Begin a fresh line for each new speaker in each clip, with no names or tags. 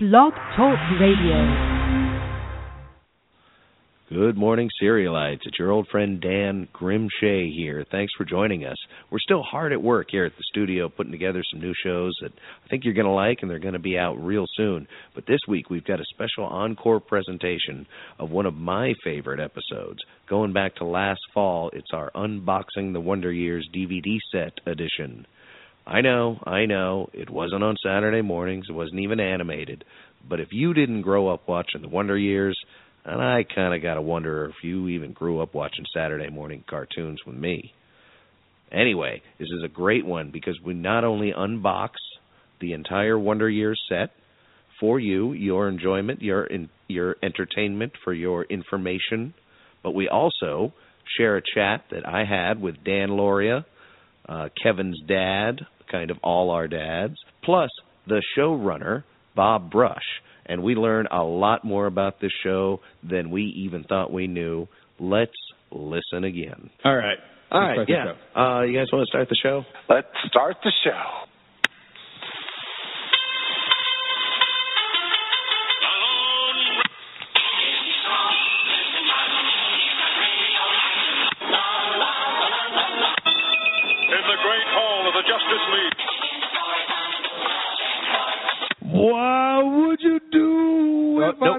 Blog Talk Radio.
Good morning, Serialites. It's your old friend Dan Grimshay here. Thanks for joining us. We're still hard at work here at the studio putting together some new shows that I think you're going to like, and they're going to be out real soon. But this week we've got a special encore presentation of one of my favorite episodes. Going back to last fall, it's our Unboxing the Wonder Years DVD set edition. I know, I know, it wasn't on Saturday mornings, it wasn't even animated. But if you didn't grow up watching the Wonder Years, and I kind of got to wonder if you even grew up watching Saturday morning cartoons with me. Anyway, this is a great one because we not only unbox the entire Wonder Years set for you, your enjoyment, your in, your entertainment, for your information, but we also share a chat that I had with Dan Lauria, uh, Kevin's dad, kind of all our dads, plus the showrunner Bob Brush and we learn a lot more about this show than we even thought we knew. Let's listen again.
All right.
All right. Yeah. Uh, you guys want to start the show?
Let's start the show.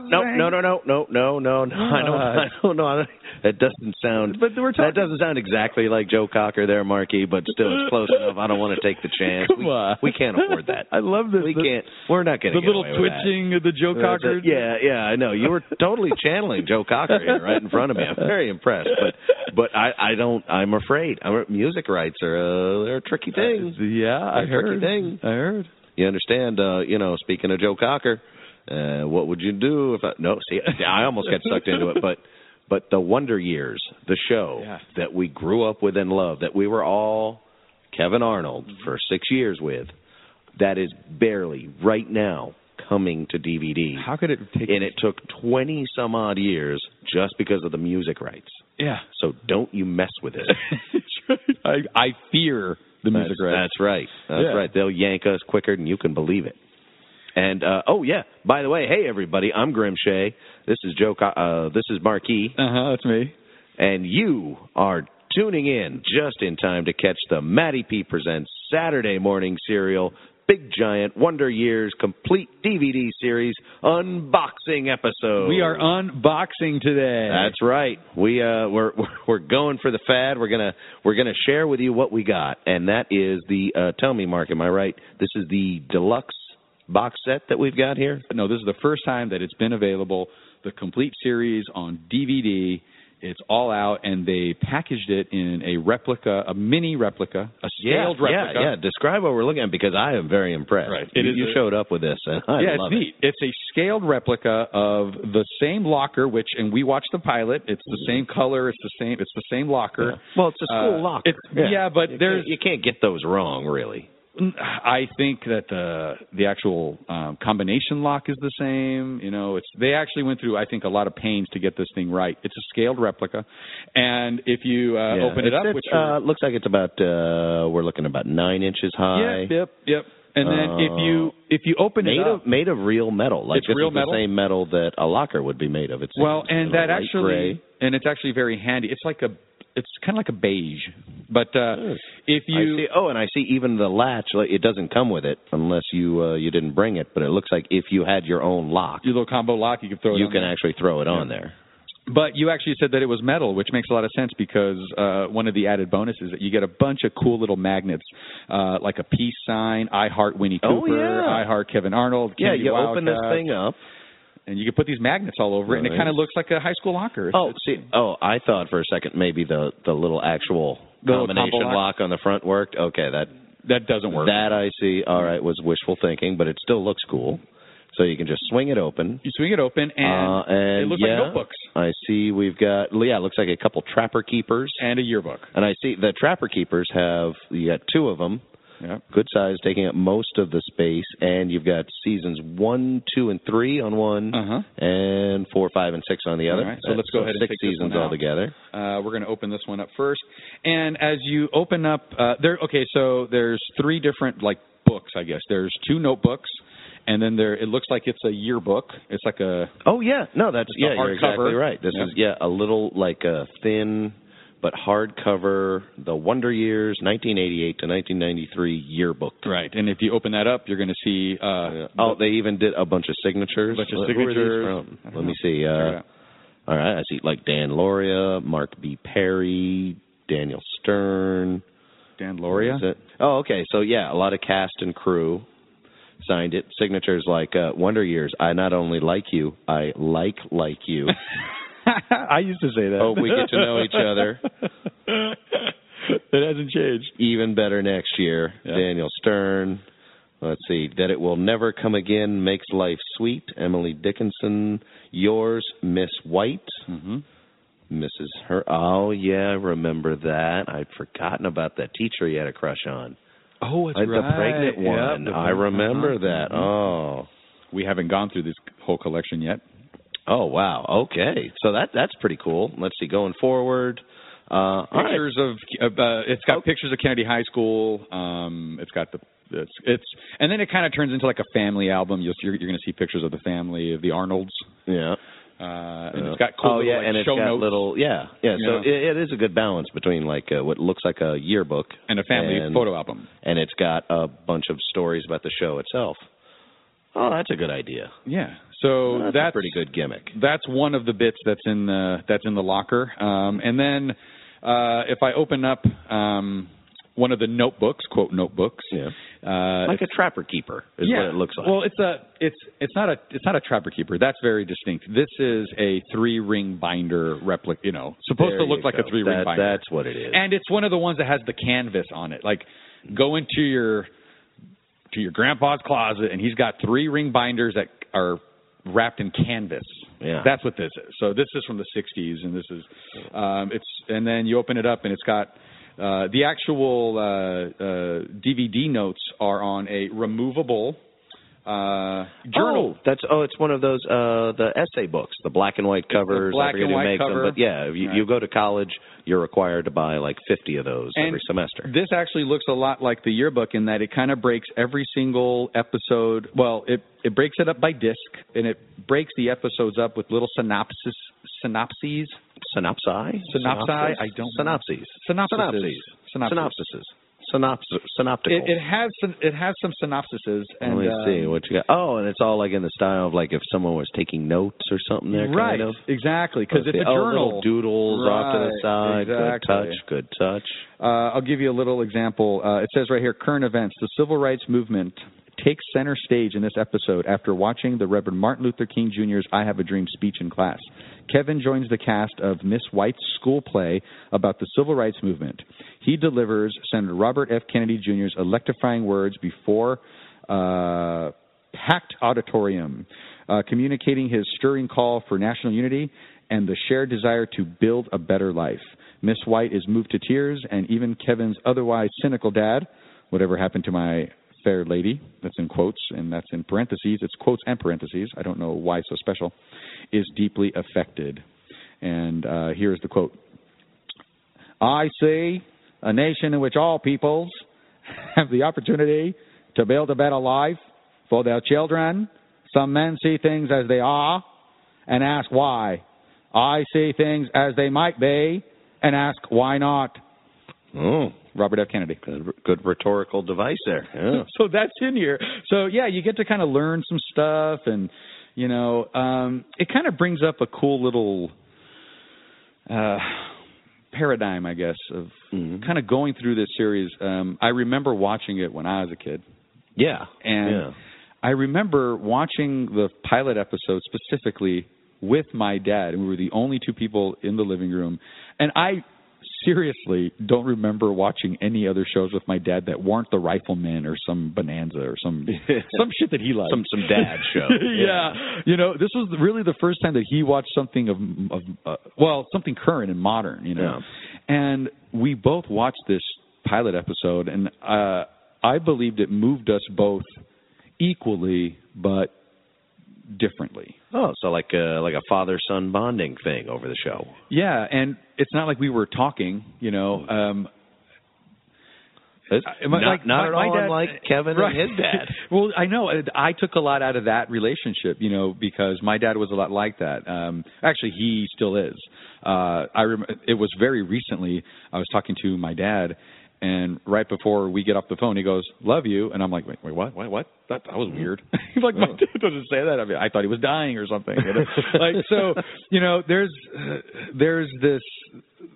No, no, no, no, no, no, no, no. I don't. I don't know. I That doesn't sound.
But we're talking.
That doesn't sound exactly like Joe Cocker there, Marquis, but still, it's close enough. I don't want to take the chance.
Come
we,
on.
we can't afford that.
I love this.
We
the,
can't. We're not going
The
to.
little
away with that.
twitching of the Joe
Uh,
Cocker.
Yeah, yeah, I know. You were totally channeling Joe Cocker here, right in front of me. I'm very impressed, but but I I don't. I'm afraid. I'm, music rights are uh, they're a tricky thing.
Yeah, I
They're tricky
heard.
thing.
I heard.
You understand? Uh, you know, speaking of Joe Cocker, uh, what would you do if I? No, see, I almost got sucked into it, but. But the Wonder Years, the show
Yeah.
that we grew up with and loved, that we were all Kevin Arnold
Mm-hmm.
for six years with, that is barely right now coming to DVD
How could it take?
and it took 20 some odd years just because of the music rights.
yeah.
So don't you mess with it.
I I fear the music
that's,
rights.
That's right. That's
Yeah.
right. They'll yank us quicker than you can believe it. And uh oh yeah, by the way, hey everybody, I'm Grim Shea. This is Joe Co- uh this is Marquis
Uh huh. That's me.
and you are tuning in just in time to catch the Matty P presents Saturday morning Cereal Big Giant Wonder Years complete DVD series unboxing episode.
We are unboxing today.
That's right. We uh we're we're- we're going for the fad. We're gonna we're gonna share with you what we got, and that is the uh tell me, Mark, am I right? This is the deluxe box set that we've got here.
no, this is the first time that it's been available. The complete series on DVD. It's all out, and they packaged it in a replica, a mini replica, a scaled
yeah,
replica.
Yeah, yeah. Describe what we're looking at because I am very impressed.
Right.
You,
It is
you
a-
showed up with this, and I
yeah,
love
it's neat. It's a scaled replica of the same locker, which, and we watched the pilot. It's the same color. It's the same. It's the same
it.
locker.
Well, it's a school
Uh,
locker.
it's- yeah, but
you
there's-
can't, you can't get those wrong, really.
I think that the the actual um, combination lock is the same. You know, it's they actually went through I think a lot of pains to get this thing right. It's a scaled replica, and if you uh,
Yeah.
open it up, which
uh, looks like it's about uh we're looking about nine inches high.
yep, yep, yep. And then if you if you open
made
it up,
of made of real metal. Like
It's
this
real
is
metal?
the same metal that a locker would be made of. It's
well, and that actually
gray.
and it's actually very handy. It's like a it's kind of like a beige, but uh,
Hmm.
if
I
you
see. Oh, and I see even the latch. Like it doesn't come with it unless you uh, you didn't bring it. But it looks like if you had your own lock,
your little combo lock, you can throw it.
you can
there.
actually throw it on there.
But you actually said that it was metal, which makes a lot of sense because uh, one of the added bonuses is that you get a bunch of cool little magnets, uh, like a peace sign, I heart Winnie
Oh,
Cooper,
yeah.
I heart Kevin Arnold.
Yeah,
Kennedy
you open this thing up.
And you can put these magnets all over it, and it kind of looks like a high school locker. It's-
Oh, see. Oh, I thought for a second maybe the the little actual
The
combination
lock?
lock on the front worked. Okay, that
that doesn't work.
that I see. All right, was wishful thinking, but it still looks cool. So you can just swing it open.
you swing it open, and,
uh, and
it looks
yeah,
like notebooks
I see we've got yeah, it looks like a couple trapper keepers.
and a yearbook.
And I see the trapper keepers have you got two of them,
Yeah.
good size, taking up most of the space, and you've got seasons one, two, and three on one,
Uh huh.
and four, five, and six on the other.
All right, so let's go ahead and
six
take
seasons
one out.
altogether.
Uh, we're going to open this one up first, and as you open up, uh, there. Okay, so there's three different like books, I guess. There's two notebooks, and then there it looks like it's a yearbook. It's like a
Oh yeah, no, that's yeah, you're
hardcover.
exactly right. This
Yeah.
is yeah a little like a thin but hardcover, the Wonder Years, 1988 to 1993 yearbook.
right. And if you open that up, you're going to see. Uh,
Oh, they even did a bunch of signatures.
A bunch of
Who are these
signatures.
from? Let me see. Uh, all right, I see like Dan Lauria, Mark B. Perry, Daniel Stern.
Dan Lauria.
Is it? Oh, okay. So yeah, a lot of cast and crew signed it. Signatures like uh, Wonder Years. I not only like you, I like like you.
I used to say that.
Hope we get to know each other.
it hasn't changed.
Even better next year.
Yeah.
Daniel Stern. Let's see. That it will never come again makes life sweet. Emily Dickinson. Yours, Miss White.
Mm-hmm.
Mrs. Her. Oh yeah, remember that. I'd forgotten about that teacher he had a crush on.
Oh, it's
Uh, the pregnant
Yep,
one.
the
I
pregnant-
remember
uh-huh.
that. Oh.
We haven't gone through this whole collection yet.
Oh wow. Okay. So that that's pretty cool. Let's see. Going forward. Uh, all right.
Pictures of uh, it's got pictures of Kennedy High School. Um, it's got the it's, it's and then it kind of turns into like a family album. You'll you're, you're going to see pictures of the family of the Arnolds.
Yeah.
Uh, and it's got cool
oh
little,
yeah,
like,
and it's
show
got
notes
little yeah yeah. So it, it is a good balance between like uh, what looks like a yearbook
and a family
and,
photo album.
and it's got a bunch of stories about the show itself. Oh, that's a good idea.
Yeah. So
that's,
that's
a pretty good gimmick.
that's one of the bits that's in the that's in the locker. Um, and then uh, if I open up um, one of the notebooks, quote notebooks,
Yeah.
uh,
Like a trapper keeper is
yeah.
what it looks like.
Well, it's a it's it's not a it's not a trapper keeper. That's very distinct. This is a three ring binder replica. You know, supposed
There
to look like
go.
a three ring
That-
binder.
That's what it is.
and it's one of the ones that has the canvas on it. Like go into your to your grandpa's closet and he's got three ring binders that are wrapped in canvas.
Yeah.
That's what this is. So this is from the 60s and this is um it's and then you open it up and it's got uh the actual uh uh DVD notes are on a removable uh journal.
Oh, that's oh, it's one of those uh the essay books, the black and white covers.
black and white
makes
cover.
them, but yeah, if you,
Right.
you go to college, you're required to buy like 50 of those
And
every semester.
This actually looks a lot like the yearbook in that it kind of breaks every single episode. Well, it it breaks it up by disc and it breaks the episodes up with little synopsis synopses.
Synopsi?
Synopsi? I don't.
Synopses.
Synopsises.
Synopses.
Synopsis.
Synopsis. Synoptical.
It, it has some, it has some synopsises and
Let me
uh,
see what you got. Oh, and it's all like in the style of like if someone was taking notes or something there,
right,
kind of.
exactly, because it's
see.
a
Oh,
journal.
little doodles off to the side.
exactly.
Good touch. Good touch.
Uh, I'll give you a little example. Uh, it says right here current events. The civil rights movement takes center stage in this episode after watching the Reverend Martin Luther King Jr.'s I Have a Dream speech in class. Kevin joins the cast of Miss White's school play about the civil rights movement. He delivers Senator Robert F. Kennedy Jr.'s electrifying words before uh, packed auditorium, uh, communicating his stirring call for national unity and the shared desire to build a better life. Miss White is moved to tears, and even Kevin's otherwise cynical dad, whatever happened to my fair lady, that's in quotes, and that's in parentheses, it's quotes and parentheses, I don't know why so special, is deeply affected. And uh, here's the quote I see a nation in which all peoples have the opportunity to build a better life for their children. Some men see things as they are and ask why. I see things as they might be and ask why not.
Oh,
Robert F. Kennedy.
good, good rhetorical device there. Yeah.
so that's in here. So yeah, you get to kind of learn some stuff, and you know, um, it kind of brings up a cool little uh, paradigm, I guess, of
Mhm.
kind of going through this series. Um, I remember watching it when I was a kid,
Yeah.
and
yeah.
I remember watching the pilot episode specifically with my dad, and we were the only two people in the living room, and I seriously don't remember watching any other shows with my dad that weren't the Rifleman or some Bonanza or some some shit that he liked.
Some some dad show.
yeah. you know, this was really the first time that he watched something of of uh, well, something current and modern. You know, and we both watched this pilot episode, and uh, I believed it moved us both equally, but differently.
Oh, so like a like a father son bonding thing over the show.
Yeah, and it's not like we were talking, you know. Um
It's
Uh, my-
not,
like,
not
my-
at all
dad-
unlike Kevin
right.
and his dad.
well, I know. I took a lot out of that relationship, you know, because my dad was a lot like that. Um, actually, he still is. Uh, I rem- it was very recently. I was talking to my dad, and right before we get off the phone, he goes, "Love you," and I'm like, "Wait, wait, what? What? What? That, that was weird." He's like, "My dad doesn't say that." I mean, I thought he was dying or something. You know? like, so, you know, there's uh, there's this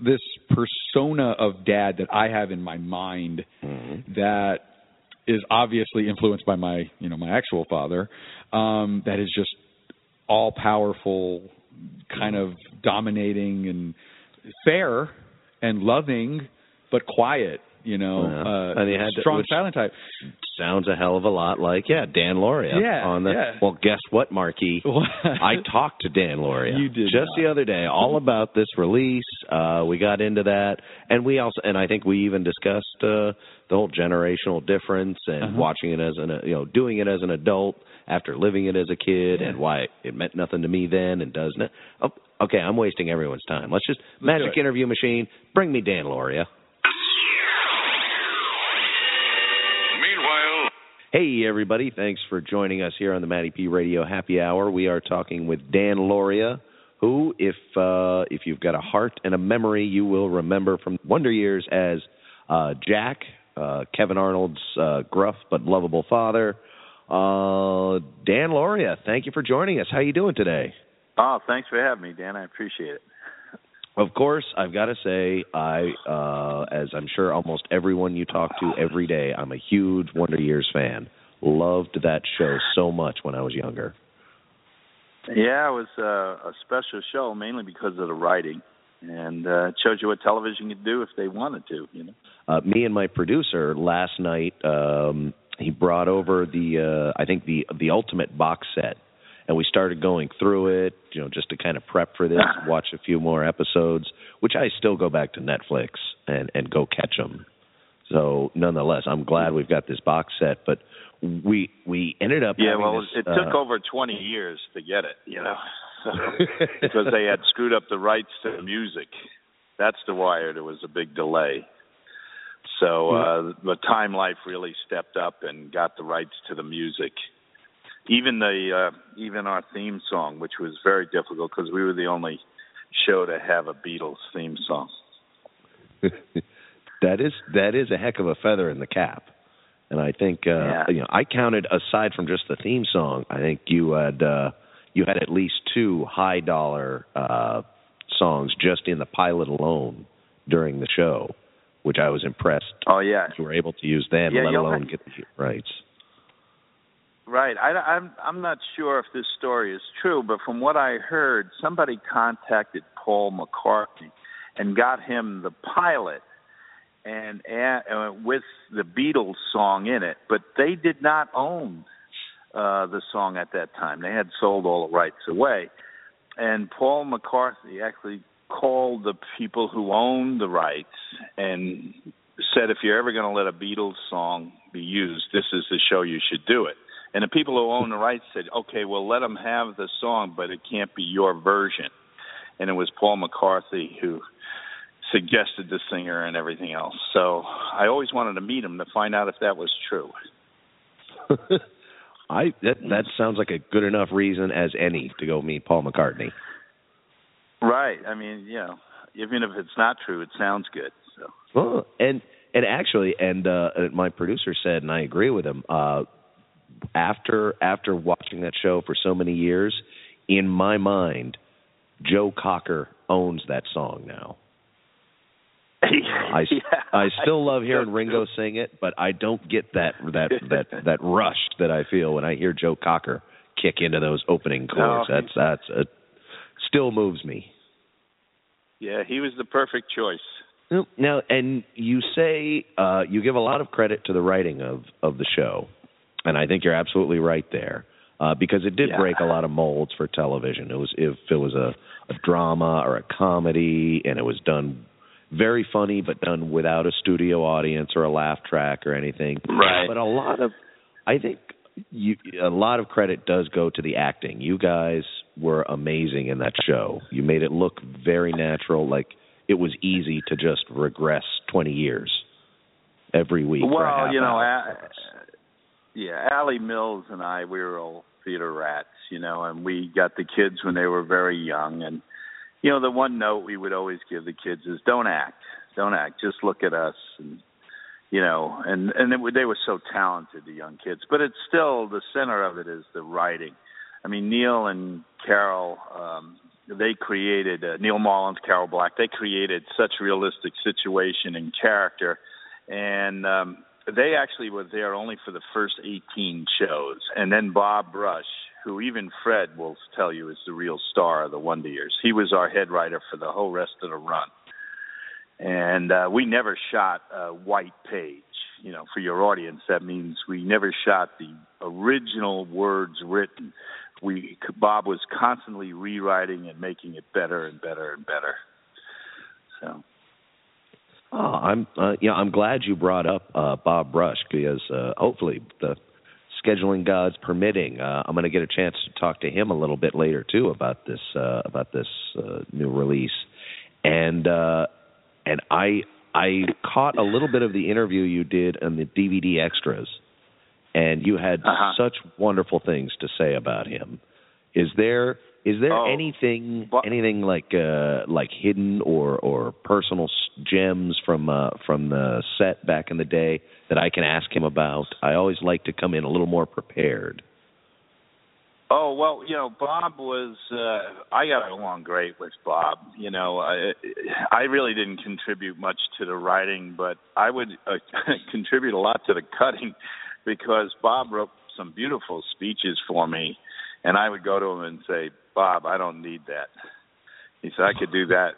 this persona of dad that I have in my mind that is obviously influenced by my you know my actual father um that is just all powerful kind of dominating and fair and loving but quiet you know
Yeah.
uh
And he had to-
strong
which-
silent type
Sounds a hell of a lot like yeah, Dan Lauria.
Yeah,
On the
yeah.
well, guess what, Marquis? I talked to Dan Lauria
You did
just
not.
the other day all about this release. Uh we got into that and we also and I think we even discussed uh the whole generational difference and
Uh-huh.
watching it as an uh, you know doing it as an adult after living it as a kid
Yeah.
and why it meant nothing to me then and doesn't it. Oh, okay, I'm wasting everyone's time. Let's just
do
magic interview machine. Bring me Dan
Lauria.
Hey, everybody. Thanks for joining us here on the Matty P Radio Happy Hour. We are talking with Dan Lauria, who, if uh, if you've got a heart and a memory, you will remember from Wonder Years as uh, Jack, uh, Kevin Arnold's uh, gruff but lovable father. Uh, Dan Lauria, thank you for joining us. How are you doing today?
Oh, thanks for having me, Dan. I appreciate it.
Of course, I've got to say, I, uh, as I'm sure almost everyone you talk to every day, I'm a huge Wonder Years fan. Loved that show so much when I was younger.
Yeah, it was uh, a special show mainly because of the writing, and uh, it shows you what television could do if they wanted to. You know.
Uh, me and my producer last night, um, he brought over the, uh, I think the the ultimate box set, and we started going through it, you know, just to kind of prep for this, watch a few more episodes, which I still go back to Netflix and and go catch them. So nonetheless, I'm glad we've got this box set, but we we ended up
Yeah, well,
this,
it
uh,
took over 20 years to get it. You know, because they had screwed up the rights to the music. That's the why there was a big delay. So uh, the Time Life really stepped up and got the rights to the music. Even the uh, even our theme song, which was very difficult because we were the only show to have a Beatles theme song.
that is that is a heck of a feather in the cap. And I think uh
Yeah.
you know, I counted aside from just the theme song, I think you had uh you had at least two high dollar uh songs just in the pilot alone during the show, which I was impressed
Oh yeah,
you were able to use then,
Yeah,
let alone
have-
get the rights.
Right. I, I'm I'm not sure if this story is true, but from what I heard, somebody contacted Paul McCartney and got him the pilot and uh, with the Beatles song in it, but they did not own uh, the song at that time. They had sold all the rights away, and Paul McCartney actually called the people who owned the rights and said, if you're ever going to let a Beatles song be used, this is the show you should do it. And the people who own the rights said, okay, well, let them have the song, but it can't be your version. And it was Paul McCartney who suggested the singer and everything else. So I always wanted to meet him to find out if that was true.
I that that sounds like a good enough reason as any to go meet Paul McCartney.
Right. I mean, you know, even if it's not true, it sounds good. So
Well, and and actually, and uh, my producer said, and I agree with him. Uh, after after watching that show for so many years, in my mind, Joe Cocker owns that song now. I
Yeah,
I still love hearing Ringo sing it, but I don't get that that that that rush that I feel when I hear Joe Cocker kick into those opening chords.
No,
that's that's it. Still moves me.
Yeah, he was the perfect choice.
Now, and you say uh, you give a lot of credit to the writing of of the show, and I think you're absolutely right there uh, because it did
Yeah.
break a lot of molds for television. It was if it was a, a drama or a comedy, and it was done very funny, but done without a studio audience or a laugh track or anything.
Right.
But a lot of, I think, you a lot of credit does go to the acting. You guys were amazing in that show. You made it look very natural, like it was easy to just regress 20 years. every week.
Well, you know. Yeah, Alley Mills and I, we were old theater rats, you know, and we got the kids when they were very young. And you know, the one note we would always give the kids is, "Don't act, don't act, just look at us." And you know, and and they were, they were so talented, the young kids. But it's still the center of it is the writing. I mean, Neal and Carol, um, they created uh, Neal Marlens, Carol Black. They created such realistic situation and character, and um, they actually were there only for the first 18 shows, and then Bob Brush, who even Fred will tell you is the real star of the Wonder Years. He was our head writer for the whole rest of the run, and uh, we never shot a white page. You know, for your audience, that means we never shot the original words written. We Bob was constantly rewriting and making it better and better and better. So.
Oh, I'm uh, yeah, I'm glad you brought up uh, Bob Brush because uh, hopefully the scheduling gods permitting, uh, I'm going to get a chance to talk to him a little bit later too about this uh, about this uh, new release, and uh, and I I caught a little bit of the interview you did on the DVD extras, and you had
Uh-huh.
such wonderful things to say about him. Is there is there
Oh,
anything
but-
anything like uh like hidden or or personal gems from uh from the set back in the day that I can ask him about? I always like to come in a little more prepared.
Oh well, you know, Bob was. uh I got along great with Bob. You know, I I really didn't contribute much to the writing, but I would uh, contribute a lot to the cutting because Bob wrote some beautiful speeches for me, and I would go to him and say, "Bob, I don't need that." He said, "I could do that,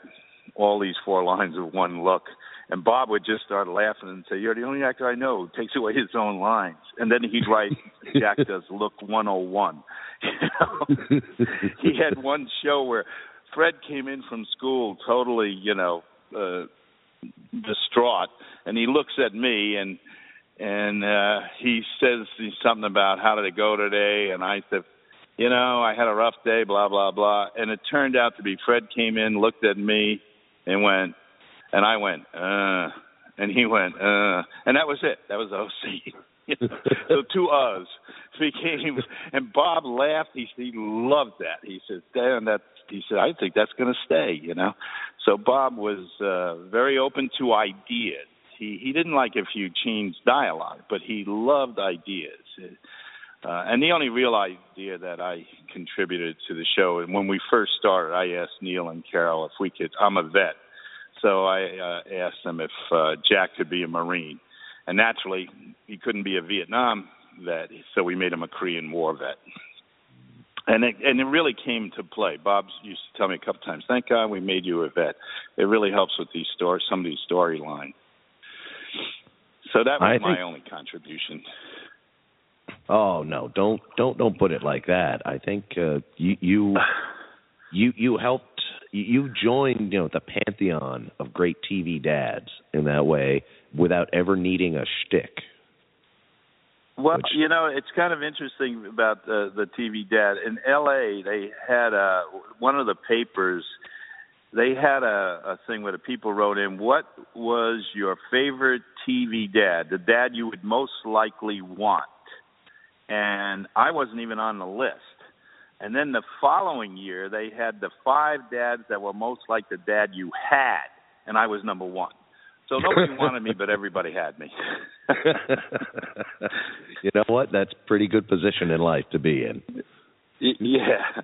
all these four lines with one look." And Bob would just start laughing and say, "You're the only actor I know who takes away his own lines." And then he'd write, "Jack does look 101." You know? he had one show where Fred came in from school totally, you know, uh, distraught, and he looks at me and and uh he says something about how did it go today, and I said, you know, I had a rough day, blah blah blah, and it turned out to be Fred came in, looked at me, and went, and I went, uh, and he went, uh, and that was it. That was the whole scene. so two us became, and Bob laughed. He he loved that. He said, "Dan, that." He said, "I think that's going to stay." You know, so Bob was uh, very open to ideas. He he didn't like if you changed dialogue, but he loved ideas. Uh, and the only real idea that I contributed to the show, and when we first started, I asked Neal and Carol if we could. I'm a vet, so I uh, asked them if uh, Jack could be a Marine, and naturally he couldn't be a Vietnam vet, so we made him a Korean War vet. And it and it really came to play. Bob used to tell me a couple times, "Thank God we made you a vet. It really helps with these stories, some of these storylines." So that was
I
my
think-
only contribution.
Oh no, don't don't don't put it like that. I think uh, you you you you helped you- joined you know the pantheon of great TV dads in that way without ever needing a shtick.
Well,
Which-
you know, it's kind of interesting about the the TV dad in L.A. They had a one of the papers. They had a, a thing where the people wrote in, "What was your favorite TV dad? The dad you would most likely want?" And I wasn't even on the list. And then the following year, they had the five dads that were most like the dad you had, and I was number one. So nobody wanted me, but everybody had me.
you know what? That's a pretty good position in life to be in.
Yeah.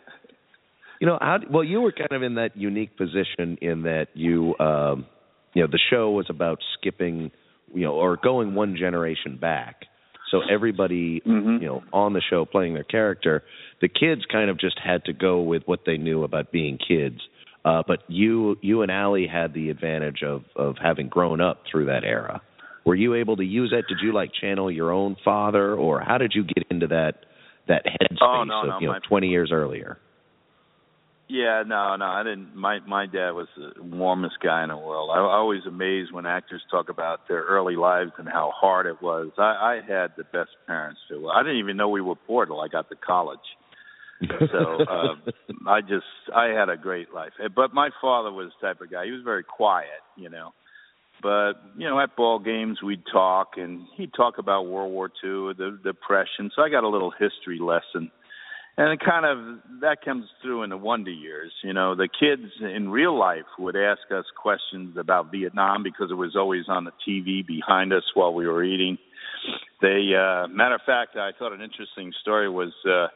You know, how well you were kind of in that unique position in that you um you know, the show was about skipping, you know, or going one generation back. So everybody,
Mhm.
you know, on the show playing their character, the kids kind of just had to go with what they knew about being kids. Uh but you you and Alley had the advantage of of having grown up through that era. Were you able to use that? Did you like channel your own father or how did you get into that that headspace
Oh, no,
of,
no,
you know,
my-
20 years earlier?
Yeah, no, no, I didn't. My my dad was the warmest guy in the world. I, I always amazed when actors talk about their early lives and how hard it was. I, I had the best parents too. I didn't even know we were poor till I got to college. so um, I just I had a great life. Eh, But my father was the type of guy. He was very quiet, you know. but you know, at ball games we'd talk, and he'd talk about World War II, the Depression. So I got a little history lesson, and kind of that comes through in the Wonder Years. You know, the kids in real life would ask us questions about Vietnam because it was always on the TV behind us while we were eating. They, uh, matter of fact, I thought an interesting story was. uh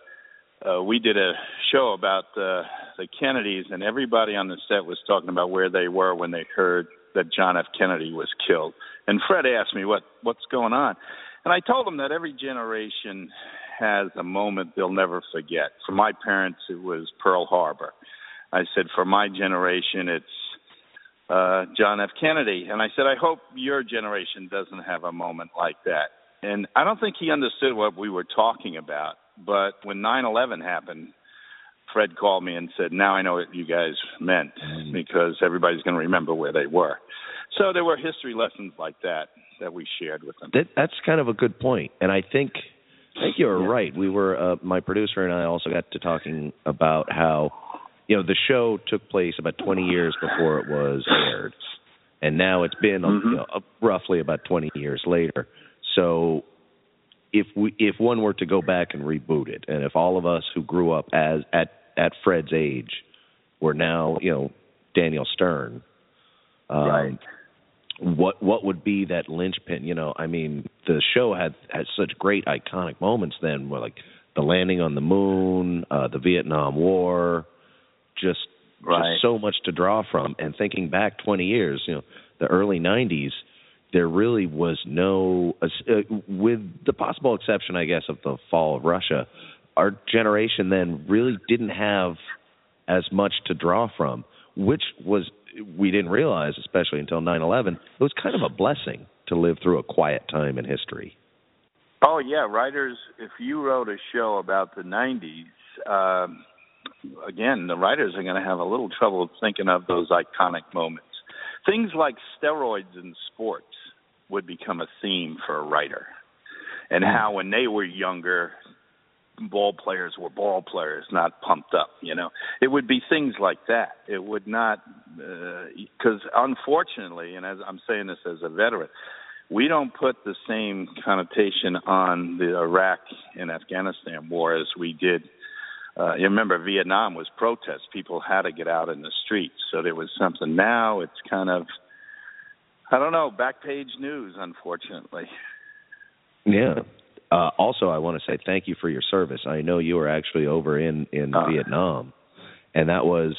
uh, we did a show about uh, the Kennedys, and everybody on the set was talking about where they were when they heard that John F. Kennedy was killed. And Fred asked me what what's going on, and I told him that every generation has a moment they'll never forget. For my parents, it was Pearl Harbor. I said, for my generation, it's uh, John F. Kennedy, and I said, I hope your generation doesn't have a moment like that. And I don't think he understood what we were talking about but when 9/11 happened, Fred called me and said, "Now I know what you guys meant mm. because everybody's going to remember where they were." So there were history lessons like that that we shared with them.
That, that's kind of a good point, and I think I think you're yeah. right. We were uh, my producer and I also got to talking about how you know the show took place about 20 years before it was aired, and now it's been mm-hmm. you know, roughly about 20 years later. So if we if one were to go back and reboot it, and if all of us who grew up as at at Fred's age were now you know Daniel Stern,
um, right?
What what would be that linchpin? You know, I mean, the show had had such great iconic moments then, where like the landing on the moon, uh, the Vietnam War, just
right.
just so much to draw from. And thinking back 20 years, you know, the early 90s there really was no, uh, with the possible exception, I guess, of the fall of Russia, our generation then really didn't have as much to draw from, which was we didn't realize, especially until 9/11. It was kind of a blessing to live through a quiet time in history.
Oh yeah, writers. If you wrote a show about the 90s, um, again, the writers are going to have a little trouble thinking of those iconic moments. Things like steroids in sports would become a theme for a writer, and hmm. how when they were younger, ball players were ball players, not pumped up. You know, it would be things like that. It would not, because uh, unfortunately, and as I'm saying this as a veteran, we don't put the same connotation on the Iraq and Afghanistan war as we did. Uh, you remember Vietnam was protest; people had to get out in the streets, so there was something. Now it's kind of I don't know. Back page news, unfortunately.
Yeah. Uh, also, I want to say thank you for your service. I know you were actually over in in uh, Vietnam, and that was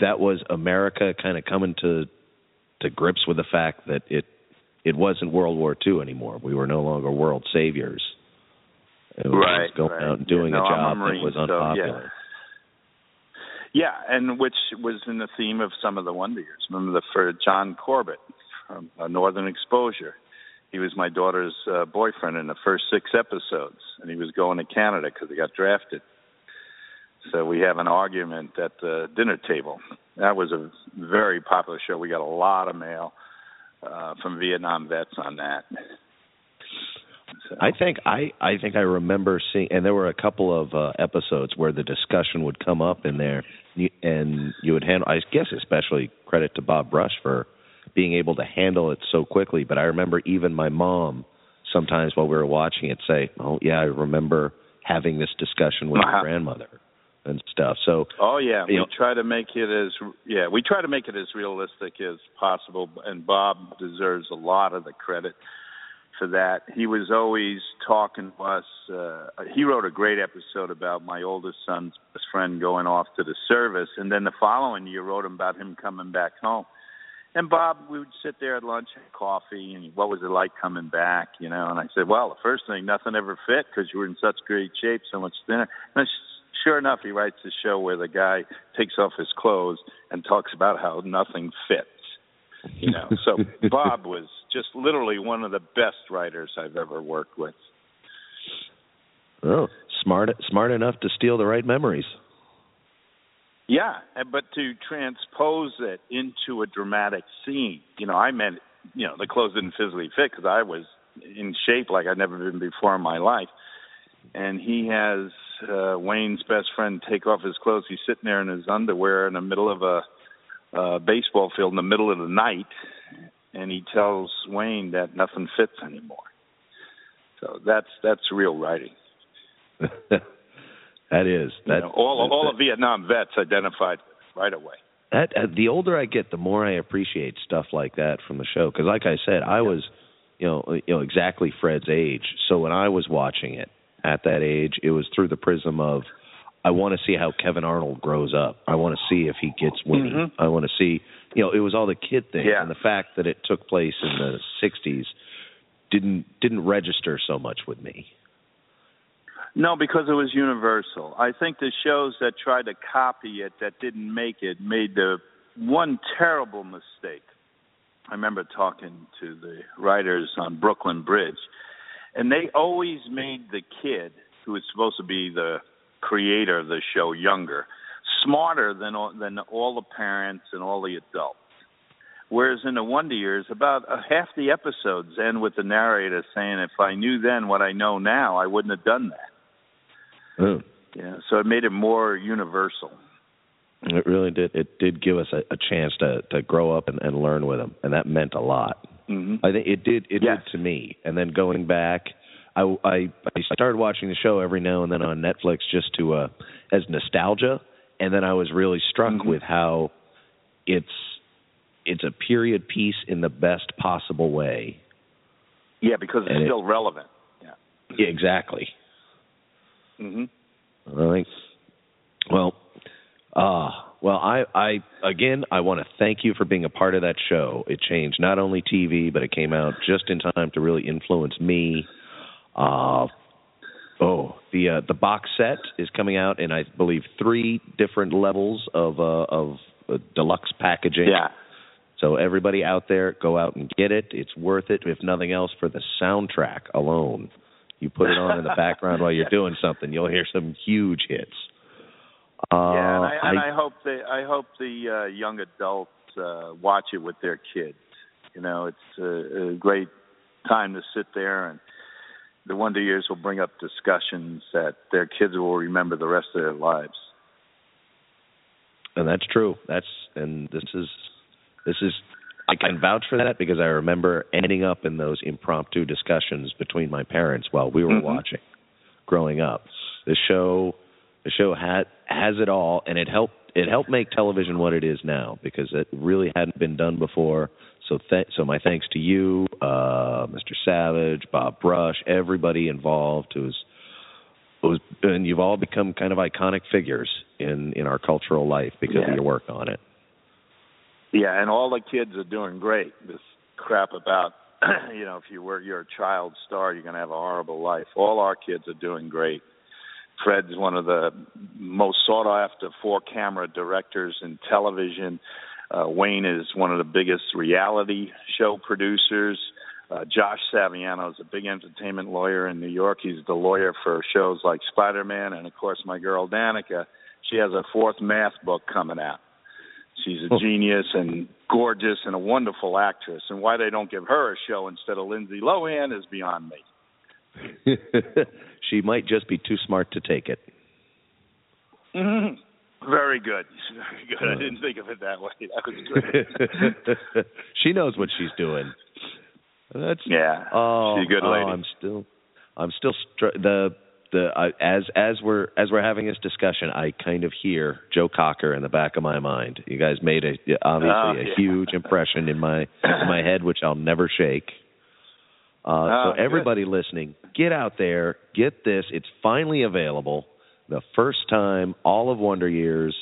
that was America kind of coming to to grips with the fact that it it wasn't World War II anymore. We were no longer world saviors. It was
right,
going
right.
out and doing
yeah, no,
a job
Marine,
that was unpopular.
So, yeah. Yeah, and which was in the theme of some of the Wonder Years. Remember the for John Corbett, from uh, Northern Exposure. He was my daughter's uh, boyfriend in the first six episodes, and he was going to Canada because he got drafted. So we have an argument at the dinner table. That was a very popular show. We got a lot of mail uh, from Vietnam vets on that.
So. I think I I think I remember seeing, and there were a couple of uh, episodes where the discussion would come up in there, and you would handle. I guess especially credit to Bob Brush for being able to handle it so quickly. But I remember even my mom sometimes while we were watching it say, "Oh yeah, I remember having this discussion with my grandmother." and stuff. So
Oh yeah, we
know,
try to make it as yeah, we try to make it as realistic as possible and Bob deserves a lot of the credit for that. He was always talking to us uh he wrote a great episode about my oldest son's best friend going off to the service and then the following year wrote him about him coming back home and Bob, we would sit there at lunch and coffee, and what was it like coming back, you know? And I said, well, the first thing, nothing ever fit because you were in such great shape, so much thinner. And sure enough, he writes a show where the guy takes off his clothes and talks about how nothing fits. You know, so Bob was just literally one of the best writers I've ever worked with.
Oh, smart, smart enough to steal the right memories.
Yeah, but to transpose it into a dramatic scene, you know, I meant, you know, the clothes didn't physically fit because I was in shape like I'd never been before in my life. And he has uh, Wayne's best friend take off his clothes. He's sitting there in his underwear in the middle of a baseball field in the middle of the night, and he tells Wayne that nothing fits anymore. So that's that's real writing.
that is that
you know, all all the Vietnam vets identified right away.
That uh, the older I get, the more I appreciate stuff like that from the show. Because, like I said, I was, you know, you know exactly Fred's age. So when I was watching it at that age, it was through the prism of I want to see how Kevin Arnold grows up. I want to see if he gets Winnie.
Mm-hmm.
I want to see, you know, it was all the kid thing,
Yeah.
and the fact that it took place in the '60s didn't didn't register so much with me.
No, because it was universal. I think the shows that tried to copy it that didn't make it made the one terrible mistake. I remember talking to the writers on Brooklyn Bridge, and they always made the kid who was supposed to be the creator of the show younger, smarter than all, than all the parents and all the adults. Whereas in the Wonder Years, about uh, half the episodes end with the narrator saying, "If I knew then what I know now, I wouldn't have done that."
Oh.
Yeah, so it made it more universal.
It really did. It did give us a, a chance to to grow up and, and learn with him, and that meant a lot.
hmm
I think it did. It
Yes.
did to me. And then going back, I, I I started watching the show every now and then on Netflix just to uh as nostalgia, and then I was really struck
Mhm.
with how it's it's a period piece in the best possible way.
Yeah, because it's
And it-
still relevant. Yeah.
Yeah, exactly.
Hmm
I think. Well, uh well, I I again I want to thank you for being a part of that show. It changed not only TV, but it came out just in time to really influence me. Uh oh, the uh, the box set is coming out in I believe three different levels of uh of uh, deluxe packaging.
Yeah.
So everybody out there, go out and get it. It's worth it, if nothing else, for the soundtrack alone. You put it on in the background while you're doing something, you'll hear some huge hits. Uh,
yeah, and I, and I hope the I hope the uh, young adults uh, watch it with their kids. You know, it's a, a great time to sit there, and the Wonder Years will bring up discussions that their kids will remember the rest of their lives.
and that's true. That's and this is this is I can vouch for that because I remember ending up in those impromptu discussions between my parents while we were
Mhm.
watching growing up. The show the show had has it all and it helped it helped make television what it is now because it really hadn't been done before. So th- so my thanks to you, uh Mr. Savage, Bob Brush, everybody involved who's who's and you've all become kind of iconic figures in in our cultural life because
Yeah.
of your work on it.
Yeah, and all the kids are doing great. This crap about you know if you were you're a child star, you're going to have a horrible life. All our kids are doing great. Fred's one of the most sought after four camera directors in television. Uh, Wayne is one of the biggest reality show producers. Uh, Josh Saviano is a big entertainment lawyer in New York. He's the lawyer for shows like Spider Man, and of course, my girl Danica. She has a fourth math book coming out. She's a
Oh.
genius and gorgeous and a wonderful actress. And why they don't give her a show instead of Lindsay Lohan is beyond me.
she might just be too smart to take it.
Mhm. Very good. Very good. I didn't think of it that way. That was great.
she knows what she's doing. That's
yeah.
oh,
She's a good
oh,
lady.
I'm still, I'm still str- the the I, as as we're as we're having this discussion, I kind of hear Joe Cocker in the back of my mind. You guys made a obviously
Oh,
a
yeah.
huge impression in my in my head, which I'll never shake. Uh,
Oh,
so
good.
everybody listening, get out there, get this. It's finally available. The first time, all of Wonder Years.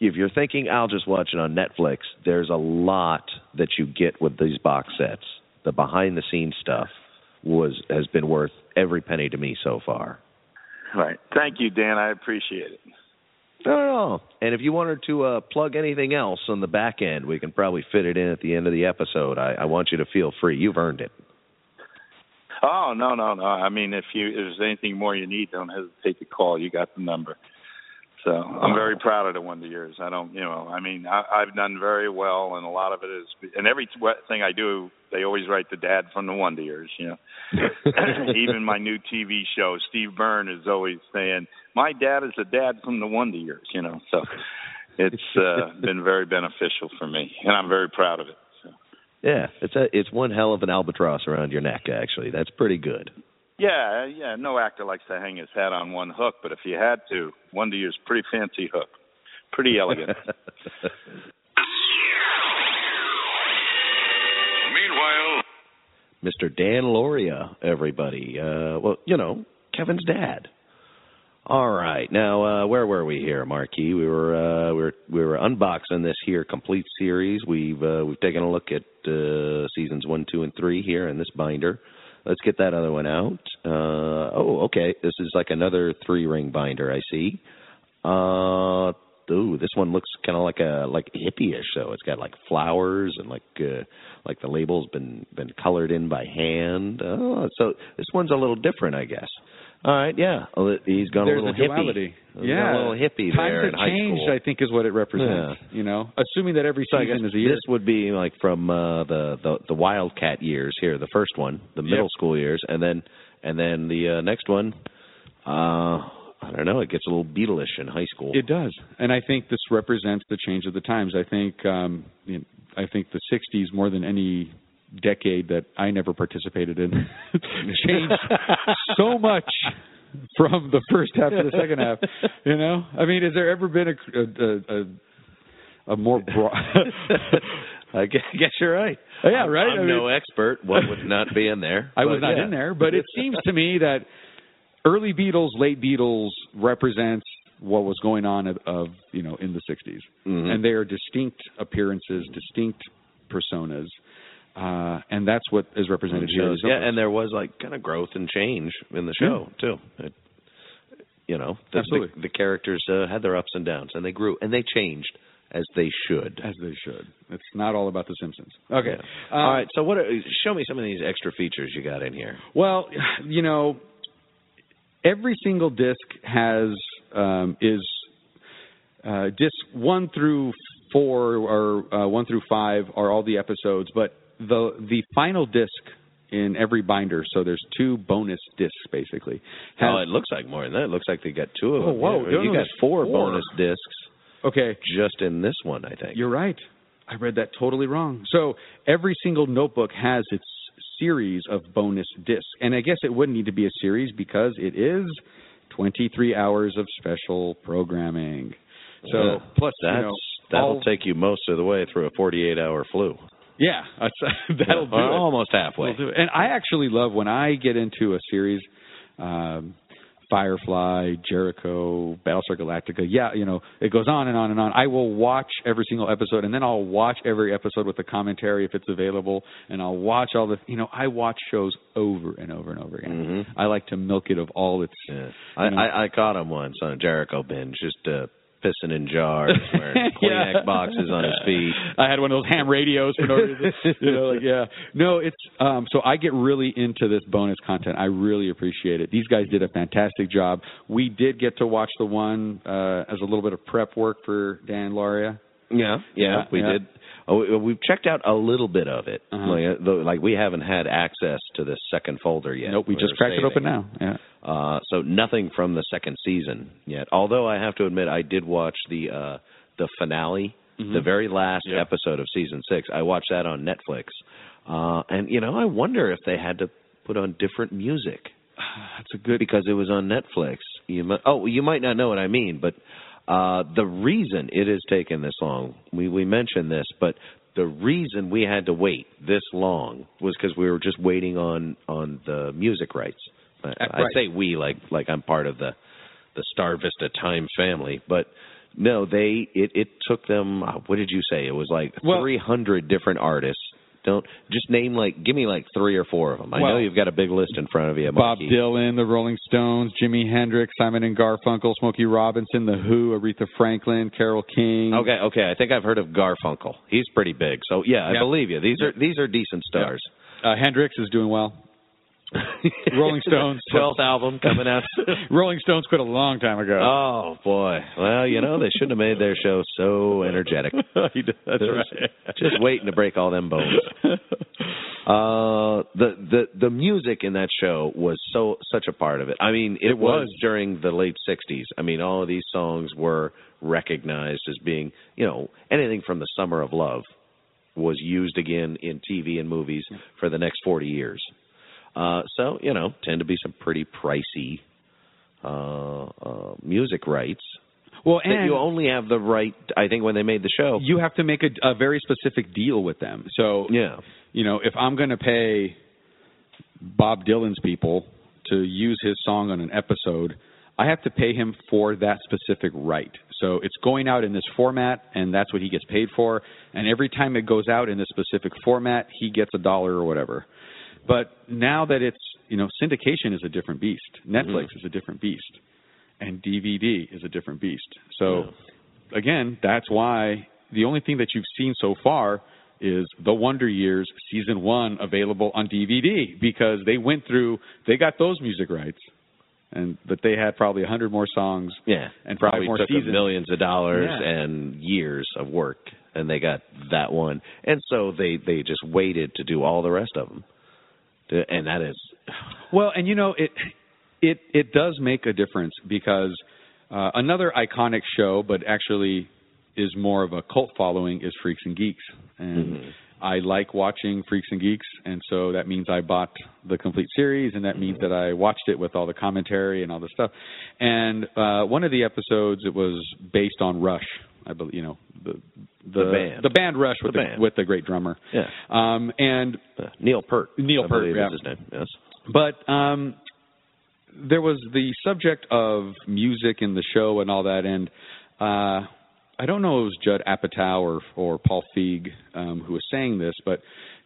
If you're thinking I'll just watch it on Netflix, there's a lot that you get with these box sets. The behind the scenes stuff was has been worth every penny to me so far.
Right. Thank you, Dan. I appreciate it.
Not at all. And if you wanted to uh, plug anything else on the back end, we can probably fit it in at the end of the episode. I, I want you to feel free. You've earned it.
Oh no, no, no. I mean, if you if there's anything more you need, don't hesitate to call. You got the number. So I'm very proud of the Wonder Years. I don't, you know, I mean, I, I've done very well, and a lot of it is, and every thing I do, they always write the dad from the Wonder Years. You know, even my new TV show, Steve Byrne is always saying, "My dad is the dad from the Wonder Years." You know, so it's uh, been very beneficial for me, and I'm very proud of it. So.
Yeah, it's a it's one hell of an albatross around your neck. Actually, that's pretty good.
Yeah, yeah. No actor likes to hang his hat on one hook, but if you had to, one to use pretty fancy hook, pretty elegant.
Meanwhile,
Mr. Dan Lauria, everybody. Uh, well, you know, Kevin's dad. All right, now uh, where were we here, Marquis? We were uh, we were we were unboxing this here complete series. We've uh, we've taken a look at uh, seasons one, two, and three here in this binder. Let's get that other one out. Uh, oh, okay. This is like another three ring binder. I see. Uh, ooh, this one looks kind of like a like hippie-ish. So it's got like flowers and like uh, like the label's been been colored in by hand. Oh, so this one's a little different, I guess. All right, yeah. He's gone
There's
a little
a duality.
hippie.
Yeah,
a little hippie
Times
there
have
in high
changed.
school.
I think is what it represents. You know, assuming that every
So
season is a year.
this would be like from uh, the, the the Wildcat years here, the first one, the middle
Yep.
school years, and then and then the uh, next one. Uh, I don't know. It gets a little Beatleish in high school.
It does, and I think this represents the change of the times. I think um, you know, I think the '60s more than any decade that I never participated in changed so much from the first half to the second half. You know, I mean, has there ever been a a, a, a more broad?
I guess, guess you're right.
Yeah, right?
I'm
I mean-
no expert. What would not be in there?
I was not
yeah.
in there, but it seems to me that early Beatles, late Beatles represents what was going on of, of you know in the 60s,
Mhm.
and they are distinct appearances, distinct personas, uh, and that's what is represented here.
Yeah, and there was like kind of growth and change in the show too. It, you know, the,
Absolutely.
the, the characters uh, had their ups and downs, and they grew and they changed as they should.
as they should. It's not all about the Simpsons. Okay.
Yeah.
Uh,
All right. So, what? Are, show me some of these extra features you got in here.
Well, you know, every single disc has um, is uh, disc one through four or uh, one through five are all the episodes, but the the final disc in every binder, so there's two bonus discs basically. Has,
oh, it looks like more than that. It looks like they got two of
Oh,
them.
whoa.
Yeah, you got four,
four.
bonus discs
okay,
just in this one, I think.
You're right. I read that totally wrong. So every single notebook has its series of bonus discs. And I guess it wouldn't need to be a series because it is 23 hours of special programming. So
Yeah.
plus
That's
you know,
that'll
all-
take you most of the way through a 48-hour flu.
Yeah, that's, that'll do
almost halfway.
Will do it. And I actually love when I get into a series, um, Firefly, Jericho, Battlestar Galactica. Yeah, you know, it goes on and on and on. I will watch every single episode, and then I'll watch every episode with the commentary if it's available, and I'll watch all the. You know, I watch shows over and over and over again.
Mhm.
I like to milk it of all its.
Yeah. I,
know.
I I caught him once on a Jericho binge, just uh, pissing in jars, wearing Kleenex boxes on his feet.
I had one of those ham radios for no reason. you know, like yeah. No, it's um so I get really into this bonus content. I really appreciate it. These guys did a fantastic job. We did get to watch the one uh as a little bit of prep work for Dan Lauria.
Yeah, yeah,
Yeah,
we
yeah.
did. Oh, we- we've checked out a little bit of it.
Uh-huh.
Like, uh, like we haven't had access to this second folder yet.
nope, we
We're
just cracked it open now. Yeah.
Uh, so nothing from the second season yet. Although I have to admit, I did watch the uh, the finale,
Mhm.
the very last
Yeah.
episode of season six. I watched that on Netflix, uh, and you know, I wonder if they had to put on different music
That's a good
because it was on Netflix. You might, oh, you might not know what I mean, but uh, the reason it has taken this long, we we mentioned this, but the reason we had to wait this long was because we were just waiting on on the music rights. I,
Uh,
I
right.
say we like like I'm part of the the Star Vista Time family, but no, they it it took them. uh, What did you say? It was like
Well-
300 different artists. Don't just name like give me like three or four of them. I know you've got a big list in front of you.
Bob Dylan, the Rolling Stones, Jimi Hendrix, Simon and Garfunkel, Smokey Robinson, The Who, Aretha Franklin, Carole King.
Okay, okay. I think I've heard of Garfunkel. He's pretty big. So yeah, I
Yeah.
believe you. These are these are decent stars.
Uh, Hendrix is doing well. Rolling Stones.
twelfth album coming out.
Rolling Stones quit a long time ago.
oh boy. Well, you know they shouldn't have made their show so energetic.
That's right.
Just waiting to break all them bones. Uh, the the the music in that show was so such a part of it. I mean, it,
It was.
during the late '60s. I mean, all of these songs were recognized as being, you know, anything from the Summer of Love was used again in TV and movies for the next 40 years. Uh, so you know, tend to be some pretty pricey uh, uh, music rights.
Well, and
you only have the right. I think when they made the show.
you have to make a, a very specific deal with them. So
yeah.
you know, if I'm going to pay Bob Dylan's people to use his song on an episode, I have to pay him for that specific right. So it's going out in this format, and that's what he gets paid for. And every time it goes out in this specific format, he gets a dollar or whatever. But now that it's, you know, syndication is a different beast. Mm-hmm. Netflix is a different beast. And DVD is a different beast. So, again, that's why the only thing that you've seen so far is The Wonder Years season one available on DVD because they went through, they got those music rights, and but they had probably a hundred more songs
Yeah,
and probably more
took
seasons.
millions of dollars
Yeah.
and years of work, and they got that one, and so they they just waited to do all the rest of them, and that is
Well, and you know it it it does make a difference because uh, another iconic show, but actually is more of a cult following, is Freaks and Geeks, and I like watching Freaks and Geeks, and so that means I bought the complete series, and that means that I watched it with all the commentary and all the stuff. And uh, one of the episodes it was based on Rush, I believe, you know the the,
The band.
the band Rush with
The
the,
band.
with the great drummer.
yeah.
Um, and
Uh, Neil Peart.
Neil
I
Peart, yeah.
is his name. Yes.
But um, there was the subject of music in the show and all that, and uh, I don't know if it was Judd Apatow or or Paul Feig um, who was saying this, but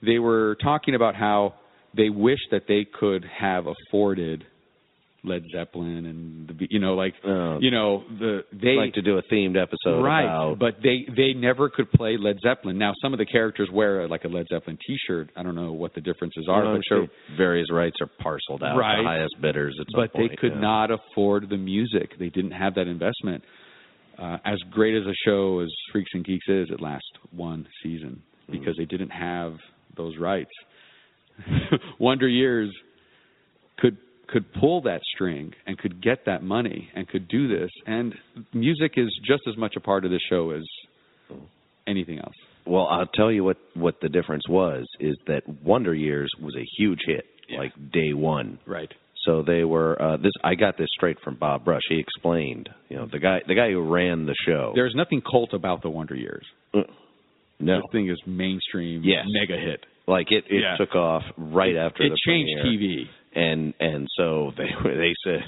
they were talking about how they wish that they could have afforded Led Zeppelin and the you know like
Oh.
you know the they
like to do a themed episode
right
about
but they they never could play led zeppelin now some of the characters wear like a led zeppelin t-shirt i don't know what the differences are
Well, I'm
but
sure
they-
various rights are parceled out
Right.
to highest bidders at
but
point.
they could
yeah.
not afford the music. They didn't have that investment. Uh, as great as a show as Freaks and Geeks is, it lasts one season because they didn't have those rights. Wonder Years could could pull that string and could get that money and could do this. And music is just as much a part of the show as anything else.
Well, I'll tell you what what the difference was is that Wonder Years was a huge hit,
Yeah.
like day one.
Right.
So they were uh this I got this straight from Bob Brush. He explained, you know, the guy the guy who ran the show.
There's nothing cult about the Wonder Years.
Uh, no.
This thing is mainstream,
Yes.
mega hit.
Like it it
Yeah.
took off right after
it
the
changed
premiere.
TV.
And and so they they said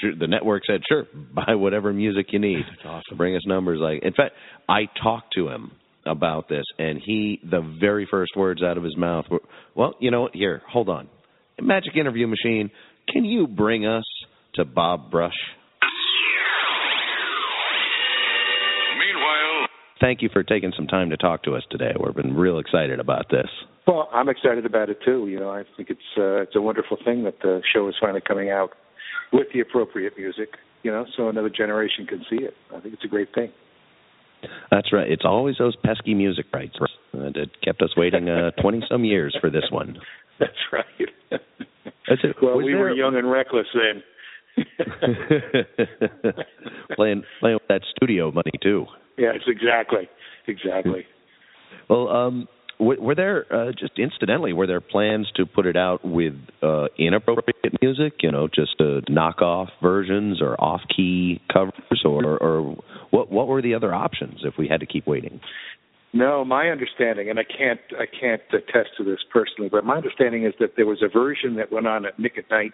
sure, the network said sure buy whatever music you need
That's awesome.
bring us numbers. Like in fact i talked to him about this and he the very first words out of his mouth were well you know what? Here hold on. Magic interview machine can you bring us to bob brush?
Meanwhile,
thank you for taking some time to talk to us today. We've been real excited about this
Well, I'm excited about it too. You know, I think it's uh, it's a wonderful thing that the show is finally coming out with the appropriate music. You know, so another generation can see it. I think it's a great thing.
that's right it's always those pesky music rights that kept us waiting uh 20 some years for this one
That's right.
That's it.
well,
Was
we
there-
were young and reckless then.
playing playing with that studio money too.
yes, exactly, exactly.
Well, um, w- were there uh, just incidentally were there plans to put it out with uh, inappropriate music? You know, just uh, knockoff versions or off key covers, or or what what were the other options if we had to keep waiting?
No, my understanding, and I can't I can't attest to this personally, but my understanding is that there was a version that went on at Nick at Night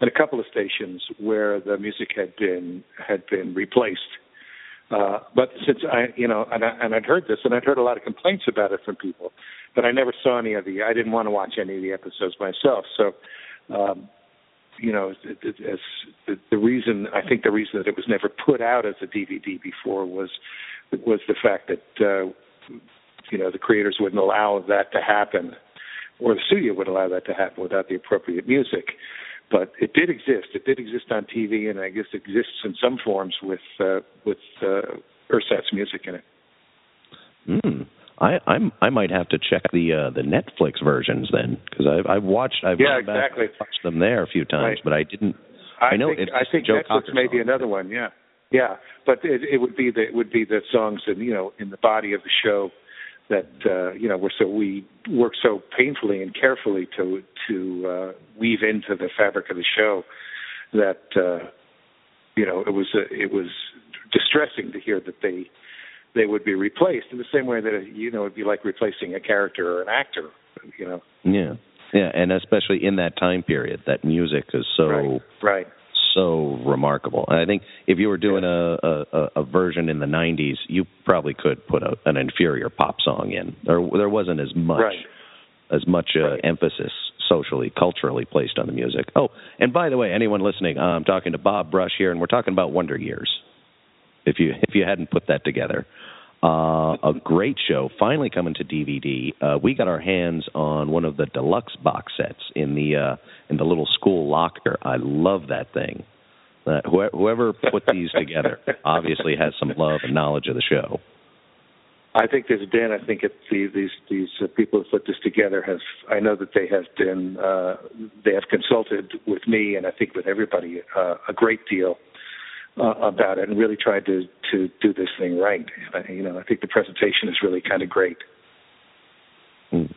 and a couple of stations where the music had been had been replaced. Uh, but since I, you know, and, I, and I'd heard this, and I'd heard a lot of complaints about it from people, but I never saw any of the. I didn't want to watch any of the episodes myself, so. Um, you know, as the, the reason I think the reason that it was never put out as a DVD before was was the fact that uh, you know the creators wouldn't allow that to happen, or the studio would allow that to happen without the appropriate music. But it did exist. It did exist on TV, and I guess it exists in some forms with uh, with uh, Ursat's music in it.
Hmm. I I'm, I might have to check the uh, the Netflix versions then because I've I've watched I've
Yeah,
gone back
exactly.
watched them there a few times,
Right.
but I didn't.
I,
I know
think,
it's
I think
Joe
Netflix
Cocker
may be another one. Yeah, yeah, but it, it would be the it would be the songs and you know in the body of the show that uh, you know we're so we work so painfully and carefully to to uh, weave into the fabric of the show that uh, you know it was uh, it was distressing to hear that they they would be replaced in the same way that you know it'd be like replacing a character or an actor you know.
Yeah. Yeah. And especially in that time period that music is so
right, right
so remarkable. And I think if you were doing a, a, a version in the '90s, you probably could put a, an inferior pop song in. There there wasn't as much
right.
as much uh,
right.
emphasis socially, culturally placed on the music. Oh, and by the way, anyone listening, uh, I'm talking to Bob Brush here, and we're talking about Wonder Years. If you if you hadn't put that together. Uh, a great show finally coming to DVD. Uh, we got our hands on one of the deluxe box sets in the uh, in the little school locker. I love that thing. Uh, whoever put these together obviously has some love and knowledge of the show.
I think there's Dan. I think it, the, these these uh, people who put this together have. I know that they have been. Uh, they have consulted with me, and I think with everybody uh, a great deal uh, about it and really tried to to do this thing right. I, you know, I think the presentation is really kind of great.
Mm.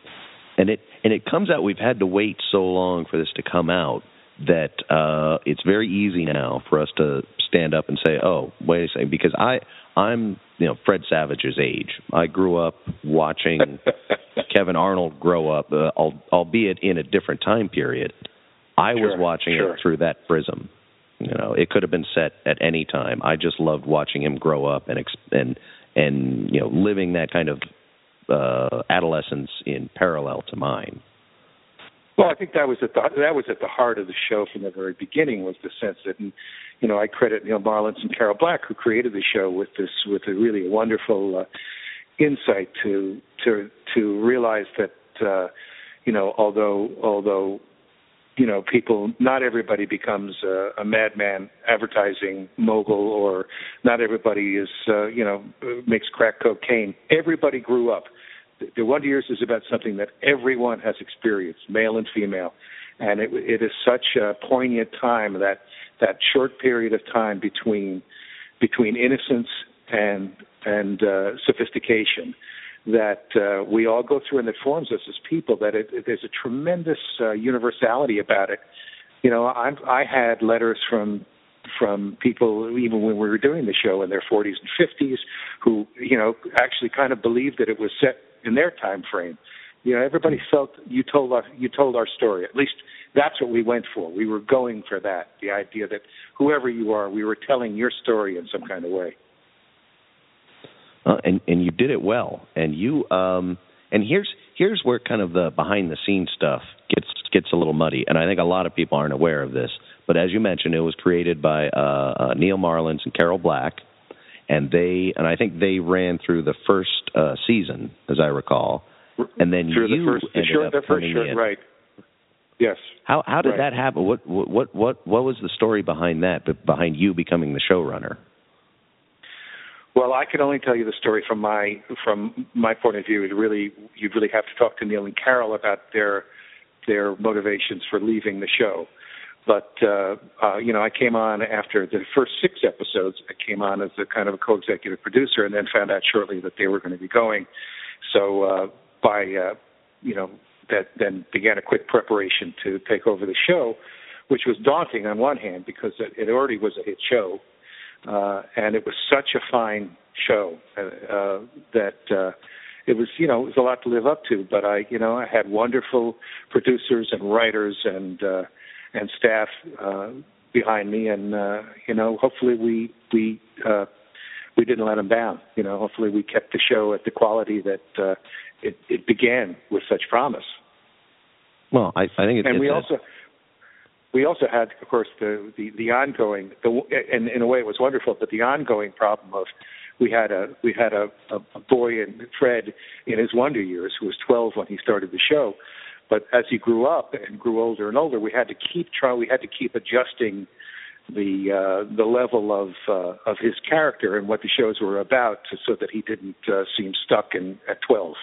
And it and it comes out. We've had to wait so long for this to come out that uh, it's very easy now for us to stand up and say, "Oh, wait a second," because I I'm you know Fred Savage's age. I grew up watching Kevin Arnold grow up, uh, albeit in a different time period. I
sure,
was watching
sure.
it through that prism. You know, it could have been set at any time. I just loved watching him grow up and and and you know living that kind of uh, adolescence in parallel to mine.
Well, I think that was at the that was at the heart of the show from the very beginning was the sense that, and, you know, I credit Neal Marlens and Carol Black who created the show with this with a really wonderful uh, insight to to to realize that, uh, you know, although although you know, people, not everybody becomes a, a madman advertising mogul or not everybody is, uh, you know, makes crack cocaine. Everybody grew up. The Wonder Years is about something that everyone has experienced, male and female. And it, it is such a poignant time, that, that short period of time between, between innocence and, and uh, sophistication that uh, we all go through and that forms us as people. That it, it, there's a tremendous uh, universality about it. You know, I I had letters from from people even when we were doing the show in their 40s and 50s who you know actually kind of believed that it was set in their time frame. You know, everybody felt you told our you told our story. At least that's what we went for. We were going for that. The idea that whoever you are, we were telling your story in some kind of way
uh, and and you did it well. And you um, and here's here's where kind of the behind the scenes stuff gets gets a little muddy, and I think a lot of people aren't aware of this. But as you mentioned, it was created by uh, uh, Neal Marlens and Carol Black, and they and I think they ran through the first uh, season, as I recall, and then
through
you
the first,
ended
sure,
up
the first
in.
right? Yes.
How how did
Right.
that happen? What what what what was the story behind that? Behind you becoming the showrunner?
Well, I can only tell you the story from my from my point of view. It really you'd really have to talk to Neal and Carol about their their motivations for leaving the show. But uh, uh, you know, I came on after the first six episodes. I came on as a kind of a co-executive producer, and then found out shortly that they were going to be going. So uh, by uh, you know that then began a quick preparation to take over the show, which was daunting on one hand because it already was a hit show, uh, and it was such a fine show uh, uh, that uh, it was you know it was a lot to live up to. But I you know I had wonderful producers and writers and uh, and staff uh, behind me, and uh, you know hopefully we we uh, we didn't let them down. You know hopefully we kept the show at the quality that uh, it, it began with such promise.
Well, I, I think it,
and
it's
we also we also had, of course, the the, the ongoing, the, and in a way it was wonderful, but the ongoing problem of we had a we had a, a, boy in Fred in his wonder years who was 12 when he started the show, but as he grew up and grew older and older, we had to keep trying, we had to keep adjusting the uh, the level of uh, of his character and what the shows were about, so that he didn't uh, seem stuck in at 12.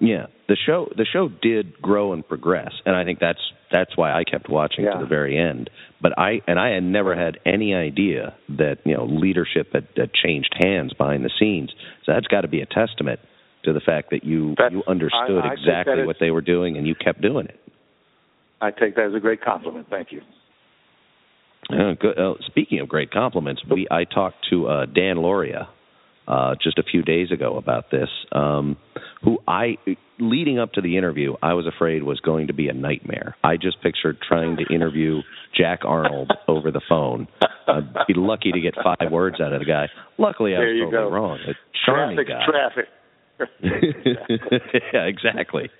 Yeah, the show the show did grow and progress, and I think that's that's why I kept watching
Yeah.
to the very end. But I and I had never had any idea that you know leadership had, had changed hands behind the scenes. So that's got to be a testament to the fact that you
That's-
you understood
I- I
exactly what they were doing and you kept doing it.
I take that as a great compliment. Thank you.
Uh, good. Uh, speaking of great compliments, we I talked to uh, Dan Lauria uh, just a few days ago about this. Um, who I leading up to the interview, I was afraid was going to be a nightmare. I just pictured trying to interview Jack Arnold over the phone. I'd be lucky to get five words out of the guy. Luckily, I
There
was totally
go.
wrong. A charming
Traffic,
guy.
traffic.
yeah, exactly.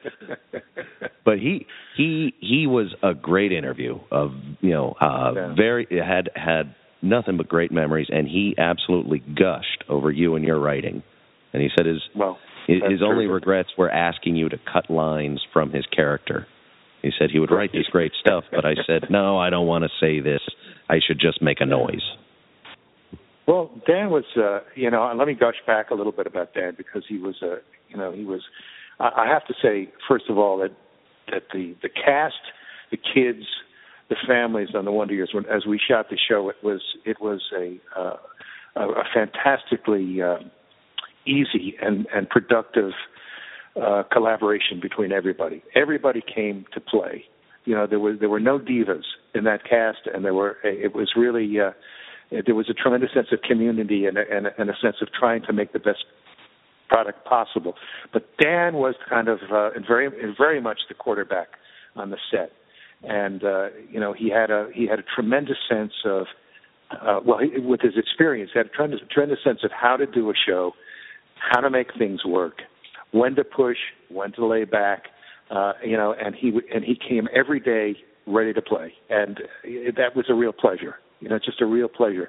But he he he was a great interview of you know uh
Yeah.
very had had nothing but great memories and he absolutely gushed over you and your writing. And he said his
well,
his, only regrets were asking you to cut lines from his character. He said he would write this great stuff, but I said, "No, I don't want to say this. I should just make a noise."
Well, Dan was, uh, you know, and let me gush back a little bit about Dan because he was, uh, you know, he was. I I have to say, first of all, that that the the cast, the kids, the families on the Wonder Years, when, as we shot the show, it was it was a uh, a, a fantastically uh, easy and and productive uh, collaboration between everybody. Everybody came to play. You know, there was there were no divas in that cast, and there were it was really. Uh, there was a tremendous sense of community and a, and, a, and a sense of trying to make the best product possible. But Dan was kind of uh, very very much the quarterback on the set, and uh, you know he had a he had a tremendous sense of uh, well he, with his experience he had a tremendous tremendous sense of how to do a show, how to make things work, when to push, when to lay back, uh, you know, and he and he came every day ready to play, and uh, that was a real pleasure. You know, just a real pleasure.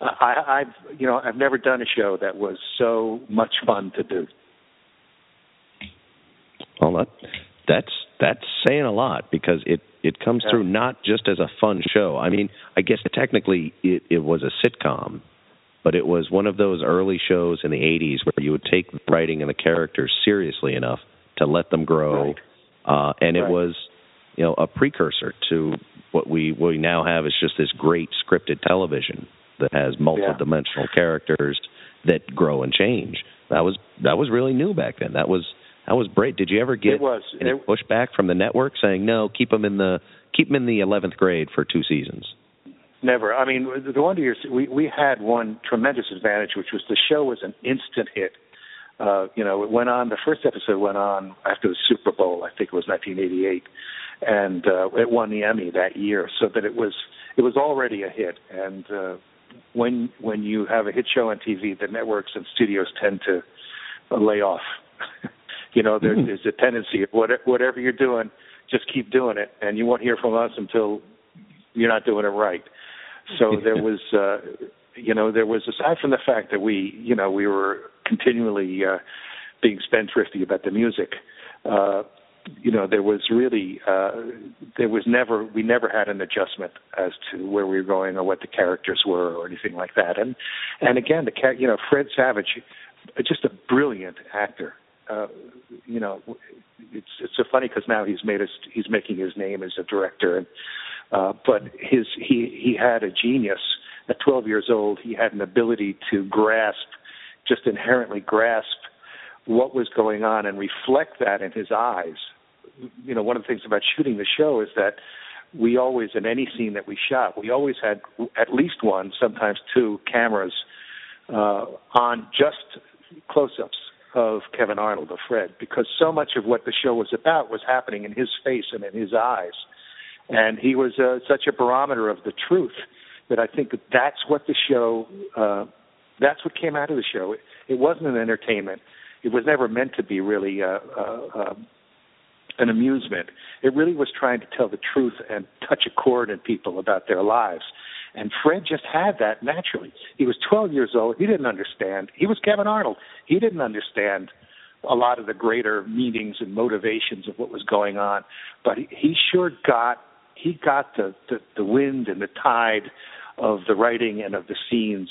Uh, I, I've you know I've never done a show that was so much fun to do.
Well, that, that's that's saying a lot because it it comes
Yeah.
through not just as a fun show. I mean, I guess technically it, it was a sitcom, but it was one of those early shows in the '80s where you would take the writing and the characters seriously enough to let them grow,
Right.
uh, and it
Right.
was you know a precursor to what we what we now have is just this great scripted television that has multidimensional characters that grow and change. That was that was really new back then. That was that was great. Did you ever get
It was.
any
It-
pushback from the network saying no, keep them in the keep them in the eleventh grade for two seasons?
Never. I mean, the Wonder Years. We we had one tremendous advantage, which was the show was an instant hit. Uh, you know, it went on. The first episode went on after the Super Bowl. I think it was 1988, and uh, it won the Emmy that year. So that it was it was already a hit. And uh, when when you have a hit show on TV, the networks and studios tend to lay off. you know, there,
Mhm.
there's a tendency of what, whatever you're doing, just keep doing it, and you won't hear from us until you're not doing it right. So there was, uh, you know, there was aside from the fact that we, you know, we were continually uh, being spendthrifty about the music. Uh, you know, there was really, uh, there was never, we never had an adjustment as to where we were going or what the characters were or anything like that. And, and again, the cat, you know, Fred Savage, just a brilliant actor. Uh, you know, it's it's so funny because now he's made us, he's making his name as a director, and uh, but his he he had a genius. At 12 years old, he had an ability to grasp, just inherently grasp what was going on and reflect that in his eyes. You know, one of the things about shooting the show is that we always, in any scene that we shot, we always had at least one, sometimes two cameras uh, on just close-ups of Kevin Arnold, of Fred, because so much of what the show was about was happening in his face and in his eyes, and he was uh, such a barometer of the truth that I think that that's what the show, uh, that's what came out of the show. It, it wasn't an entertainment. It was never meant to be really uh, uh, uh, an amusement. It really was trying to tell the truth and touch a chord in people about their lives. And Fred just had that naturally. He was 12 years old. He didn't understand. He was Kevin Arnold. He didn't understand a lot of the greater meanings and motivations of what was going on, but he sure got he got the, the the wind and the tide of the writing and of the scenes.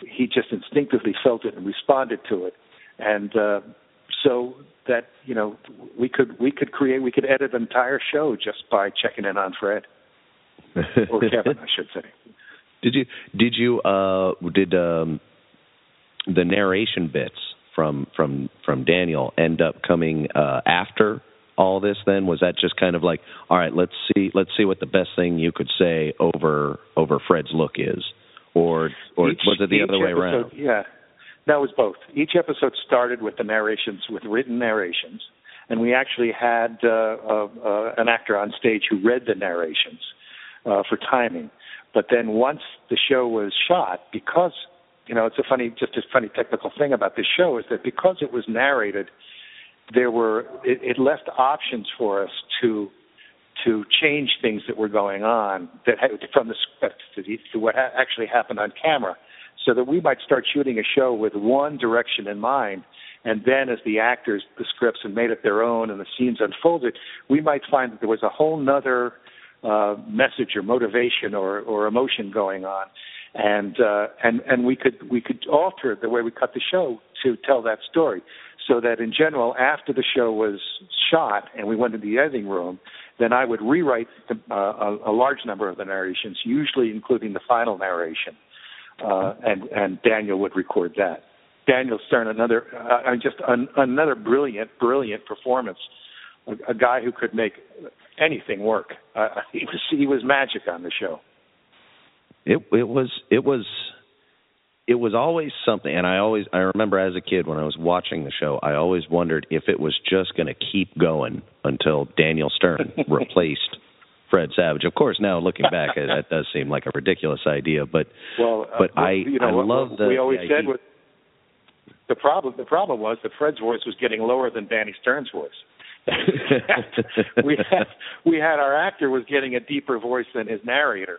He just instinctively felt it and responded to it, and uh, so that you know we could we could create we could edit an entire show just by checking in on Fred or Kevin, I should say.
Did you did you uh did um the narration bits from from from Daniel end up coming uh, after all this? Then was that just kind of like, all right, let's see let's see what the best thing you could say over over Fred's look is, or or
Each-
was it the other way
episode-
around?
Yeah, that was both. Each episode started with the narrations, with written narrations, and we actually had uh, uh, uh, an actor on stage who read the narrations uh, for timing. But then once the show was shot, because you know, it's a funny, just a funny technical thing about this show is that because it was narrated, there were it, it left options for us to to change things that were going on that from the script to, the, to what ha- actually happened on camera, so that we might start shooting a show with one direction in mind, and then as the actors, the scripts, and made it their own, and the scenes unfolded, we might find that there was a whole nother uh, message or motivation or, or emotion going on, and uh, and and we could we could alter the way we cut the show to tell that story, so that in general, after the show was shot and we went to the editing room, then I would rewrite the, uh, a, a large number of the narrations, usually including the final narration, uh, and and Daniel would record that. Daniel Stern, another uh, just an, another brilliant, brilliant performance. A, a guy who could make anything work. Uh, he was he was magic on the show.
It it was it was it was always something and I always I remember as a kid when I was watching the show I always wondered if it was just going to keep going until Daniel Stern replaced Fred Savage. Of course now looking back it, that does seem like a ridiculous idea but
Well, uh,
but
well,
I
you know,
I love the
we always
the
said was the problem. The problem was that Fred's voice was getting lower than Danny Stern's voice. we had we had our actor was getting a deeper voice than his narrator.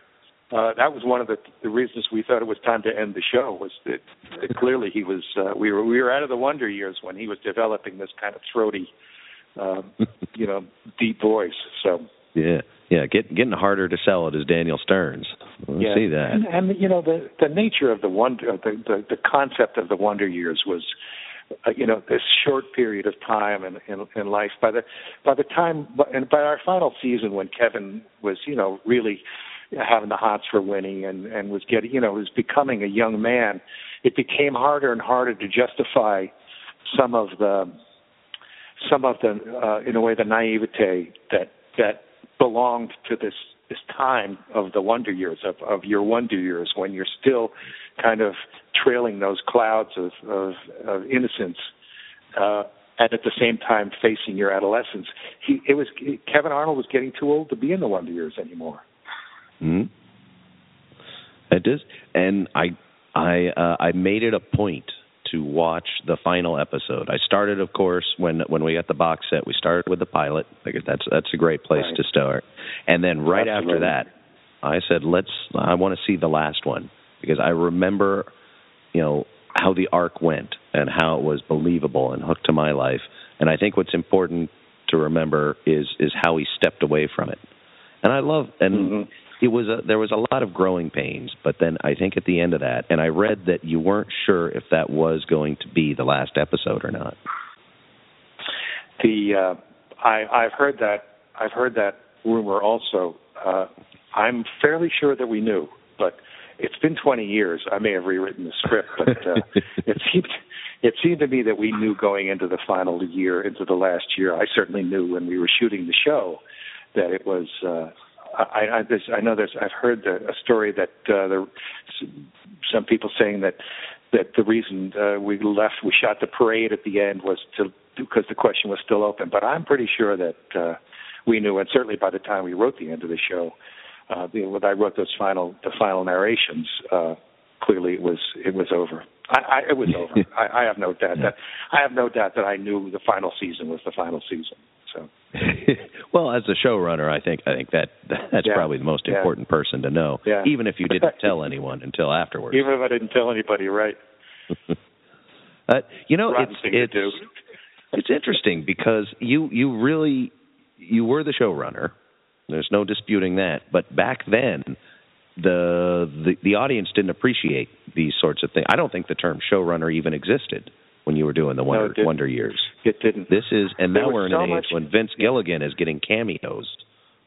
Uh, that was one of the the reasons we thought it was time to end the show. Was that, that clearly he was uh, we were we were out of the wonder years when he was developing this kind of throaty, uh, you know, deep voice. So
Yeah. Yeah, get, getting harder to sell it as Daniel Stern's. I
yeah.
see that.
And, and you know the the nature of the wonder, the the, the concept of the wonder years was, uh, you know, this short period of time in, in in life. By the by the time and by our final season, when Kevin was, you know, really having the hots for Winnie and and was getting, you know, was becoming a young man, it became harder and harder to justify some of the some of the uh, in a way the naivete that that belonged to this this time of the wonder years of of your wonder years when you're still kind of trailing those clouds of of, of innocence uh and at the same time facing your adolescence. He it was Kevin Arnold was getting too old to be in the wonder years anymore
hmm It is, and I I uh, I made it a point to watch the final episode. I started, of course, when when we got the box set. We started with the pilot. Guess that's that's a great place
Right.
to start. And then right after that, I said, "Let's." I want to see the last one because I remember, you know, how the arc went and how it was believable and hooked to my life. And I think what's important to remember is is how he stepped away from it. And I love and
Mhm.
It was a there was a lot of growing pains, but then I think at the end of that, and I read that you weren't sure if that was going to be the last episode or not.
the uh I I've heard that I've heard that rumor also. Uh I'm fairly sure that we knew but it's been 20 years. I may have rewritten the script but uh it seemed it seemed to me that we knew going into the final year into the last year. I certainly knew when we were shooting the show that it was uh I I, this, I know there's I've heard the, a story that uh there some people saying that that the reason uh, we left, we shot the parade at the end was to because the question was still open. But I'm pretty sure that uh, we knew, and certainly by the time we wrote the end of the show, uh, the, when I wrote those final the final narrations, uh, clearly it was it was over. I, I, it was over. I, I have no doubt that I have no doubt that I knew the final season was the final season. So
well, as a showrunner, I think I think that that's
Yeah.
probably the most
Yeah.
important person to know,
Yeah.
even if you didn't tell anyone until afterwards.
even if I didn't tell anybody, right?
Uh, you know,
Rotten
it's it's it's interesting because you you really you were the showrunner. There's no disputing that. But back then, the the the audience didn't appreciate these sorts of things. I don't think the term showrunner even existed when you were doing the Wonder
didn't.
Wonder Years.
It didn't.
This is, and now we're in
so
an age when Vince Gilligan is getting cameos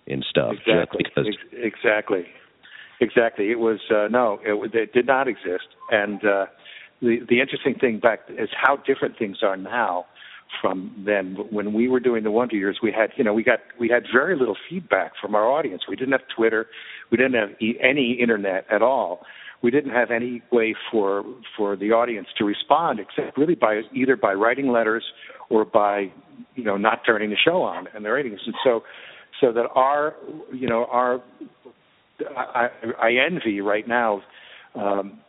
in stuff
exactly
because.
Ex- exactly exactly it was uh no it, it did not exist and uh the the interesting thing back is how different things are now from then. When we were doing the Wonder Years, we had you know we got we had very little feedback from our audience. We didn't have Twitter, we didn't have e- any internet at all. We didn't have any way for for the audience to respond except really by either by writing letters or by you know not turning the show on and the ratings. And so so that our you know our I, I envy right now um,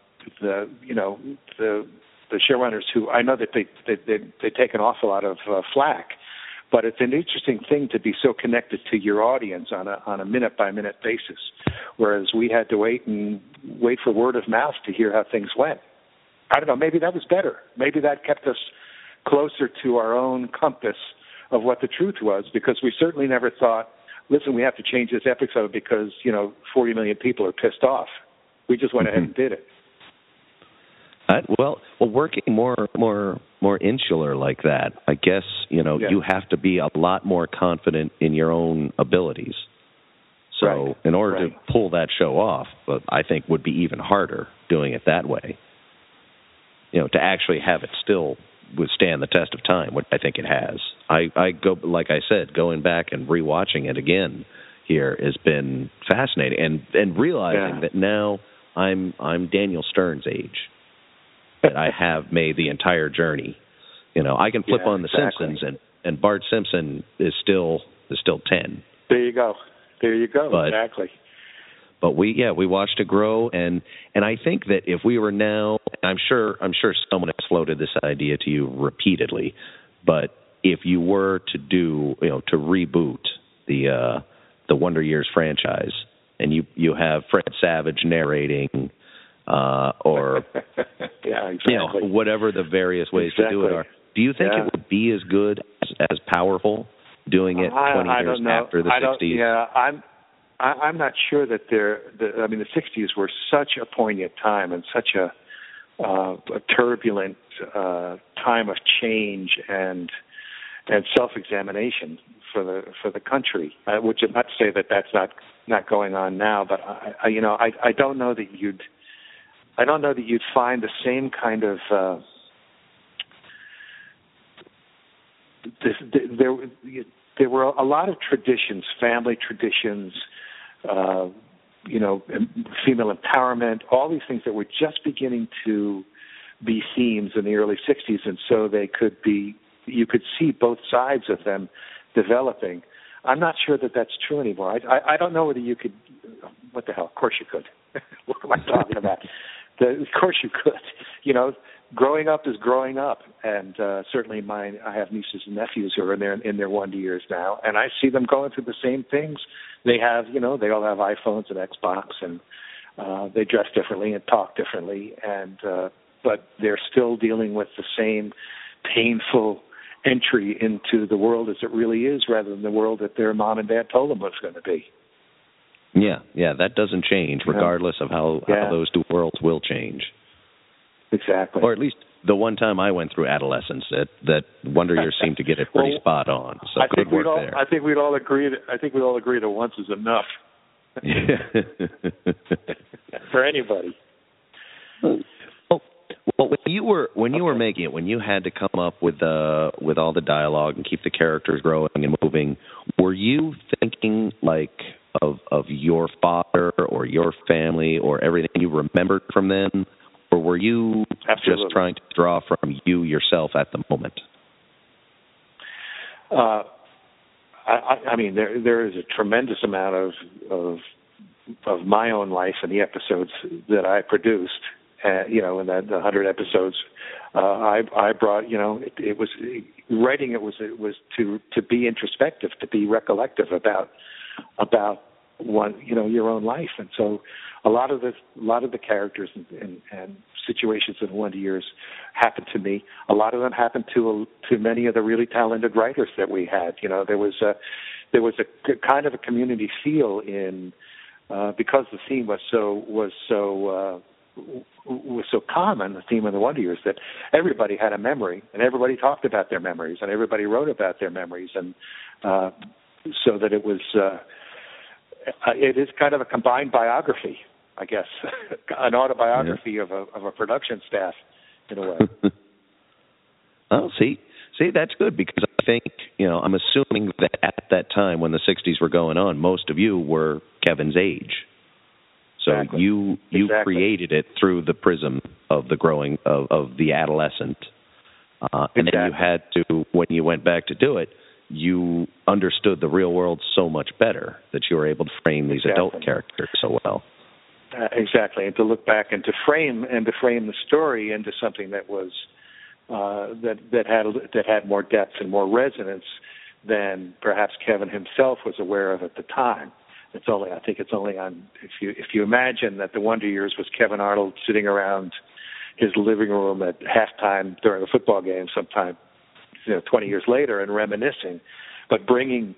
the you know the the showrunners who I know that they they they, they take an awful lot of uh, flack, but it's an interesting thing to be so connected to your audience on a on a minute by minute basis, whereas we had to wait and wait for word of mouth to hear how things went. I don't know. Maybe that was better. Maybe that kept us closer to our own compass of what the truth was, because we certainly never thought, listen, we have to change this episode because you know 40 million people are pissed off. We just went ahead mm-hmm. and did it.
Well, well, working more, more, more insular like that, I guess you know
Yeah.
you have to be a lot more confident in your own abilities. So,
Right.
in order
Right.
to pull that show off, but I think would be even harder doing it that way. You know, to actually have it still withstand the test of time, which I think it has. I, I go, like I said, going back and rewatching it again here has been fascinating, and and realizing
Yeah.
that now I'm I'm Daniel Stern's age that I have made the entire journey. You know, I can flip
Yeah,
on The
exactly.
Simpsons and and Bart Simpson is still is still ten.
There you go. There you go.
But-
exactly.
But we yeah we watched it grow and and I think that if we were now I'm sure I'm sure someone has floated this idea to you repeatedly, but if you were to do you know to reboot the uh the Wonder Years franchise and you you have Fred Savage narrating uh or
yeah, exactly.
you know whatever the various ways to do it are. Do you think
Yeah.
it would be as good as, as powerful doing it
I,
20
I
years
don't know.
after the
I don't,
60s?
Yeah, I'm. I, I'm not sure that they're. The, I mean, the '60s were such a poignant time and such a, uh, a turbulent uh, time of change and and self-examination for the for the country. Uh, which is not to say that that's not not going on now, but I, I you know I I don't know that you'd I don't know that you'd find the same kind of uh, this, there there were a lot of traditions, family traditions, uh, you know, female empowerment, all these things that were just beginning to be themes in the early 60s, and so they could be, you could see both sides of them developing. I'm not sure that that's true anymore. I, I, I don't know whether you could. What the hell? Of course you could. what am I talking about? The, of course you could. You know, growing up is growing up, and uh, certainly mine. I have nieces and nephews who are in their in their one years now, and I see them going through the same things. They have, you know, they all have iPhones and Xbox, and uh, they dress differently and talk differently, and uh, but they're still dealing with the same painful entry into the world as it really is, rather than the world that their mom and dad told them was going to be.
Yeah, yeah, that doesn't change regardless of how,
Yeah.
how those two worlds will change.
Exactly.
Or at least the one time I went through adolescence that that Wonder Years seemed to get it pretty
Well,
spot on. So
I
good
think we'd
work
all.
there.
I think we'd all agree. That, I think we'd all agree that once is enough for anybody.
well, well, when you were when you were making it, when you had to come up with uh with all the dialogue and keep the characters growing and moving, were you thinking like of of your father or your family or everything you remembered from them, or were you
Absolutely.
just trying to draw from you yourself at the moment?
Uh, I, I, mean, there there is a tremendous amount of of of my own life in the episodes that I produced. Uh, you know, in that the hundred episodes, uh, I I brought. You know, it, it was writing. It was it was to to be introspective, to be recollective about about one you know your own life, and so a lot of the a lot of the characters and, and, and situations in Wonder Years happened to me. A lot of them happened to to many of the really talented writers that we had. You know, there was a there was a kind of a community feel in uh, because the theme was so was so uh, was so common. The theme of the Wonder Years that everybody had a memory and everybody talked about their memories and everybody wrote about their memories and uh, so that it was. Uh, uh, it is kind of a combined biography, I guess, an autobiography of a of a production staff in a way.
oh, see, see, that's good because I think you know I'm assuming that at that time when the '60s were going on, most of you were Kevin's age. So
Exactly.
you you
Exactly.
created it through the prism of the growing of, of the adolescent, uh, and then you had to when you went back to do it, you understood the real world so much better that you were able to frame these adult characters so well.
Uh, exactly, and to look back and to frame and to frame the story into something that was uh, that that had that had more depth and more resonance than perhaps Kevin himself was aware of at the time. It's only I think it's only on if you if you imagine that the Wonder Years was Kevin Arnold sitting around his living room at halftime during a football game sometime you know 20 years later and reminiscing, but bringing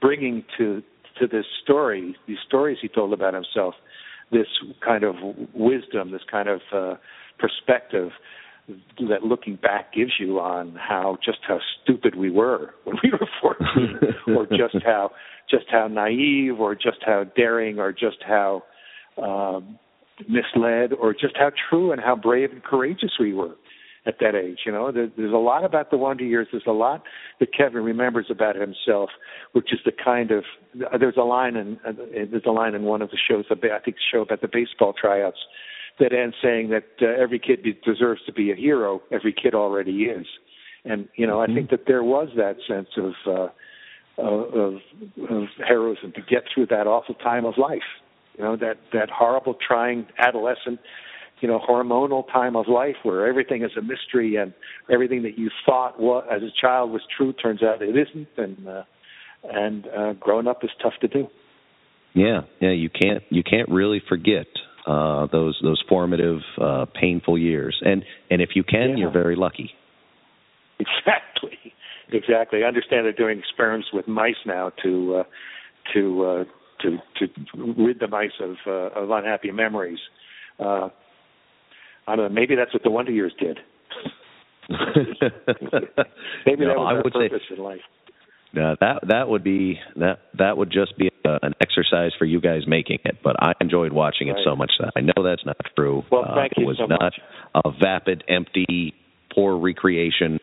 bringing to to this story these stories he told about himself this kind of wisdom, this kind of uh, perspective that looking back gives you on how just how stupid we were when we were 14 or just how just how naive or just how daring or just how um, misled or just how true and how brave and courageous we were at that age. You know, there, there's a lot about the Wonder Years. There's a lot that Kevin remembers about himself, which is the kind of there's a line in uh, there's a line in one of the shows, I think the show about the baseball tryouts, that ends saying that uh, every kid deserves to be a hero. Every kid already is, and you know, I think that there was that sense of. Uh, of, of heroism to get through that awful time of life. You know that that horrible, trying adolescent, you know, hormonal time of life where everything is a mystery and everything that you thought was as a child was true turns out it isn't, and uh, and uh, growing up is tough to do.
Yeah, yeah, you can't you can't really forget uh those those formative uh painful years. And and if you can,
Yeah.
you're very lucky.
Exactly, exactly. I understand they're doing experiments with mice now to uh, to uh, to to rid the mice of uh, of unhappy memories. Uh, I don't know. Maybe that's what the Wonder Years did. Maybe
No,
that was
I
our
would say
purpose in life.
Uh, that that would be that that would just be uh an exercise for you guys making it. But I enjoyed watching it
Right.
so much that I know that's not true.
Well,
uh,
thank
it
you
was
so
not
much.
a vapid, empty, poor recreation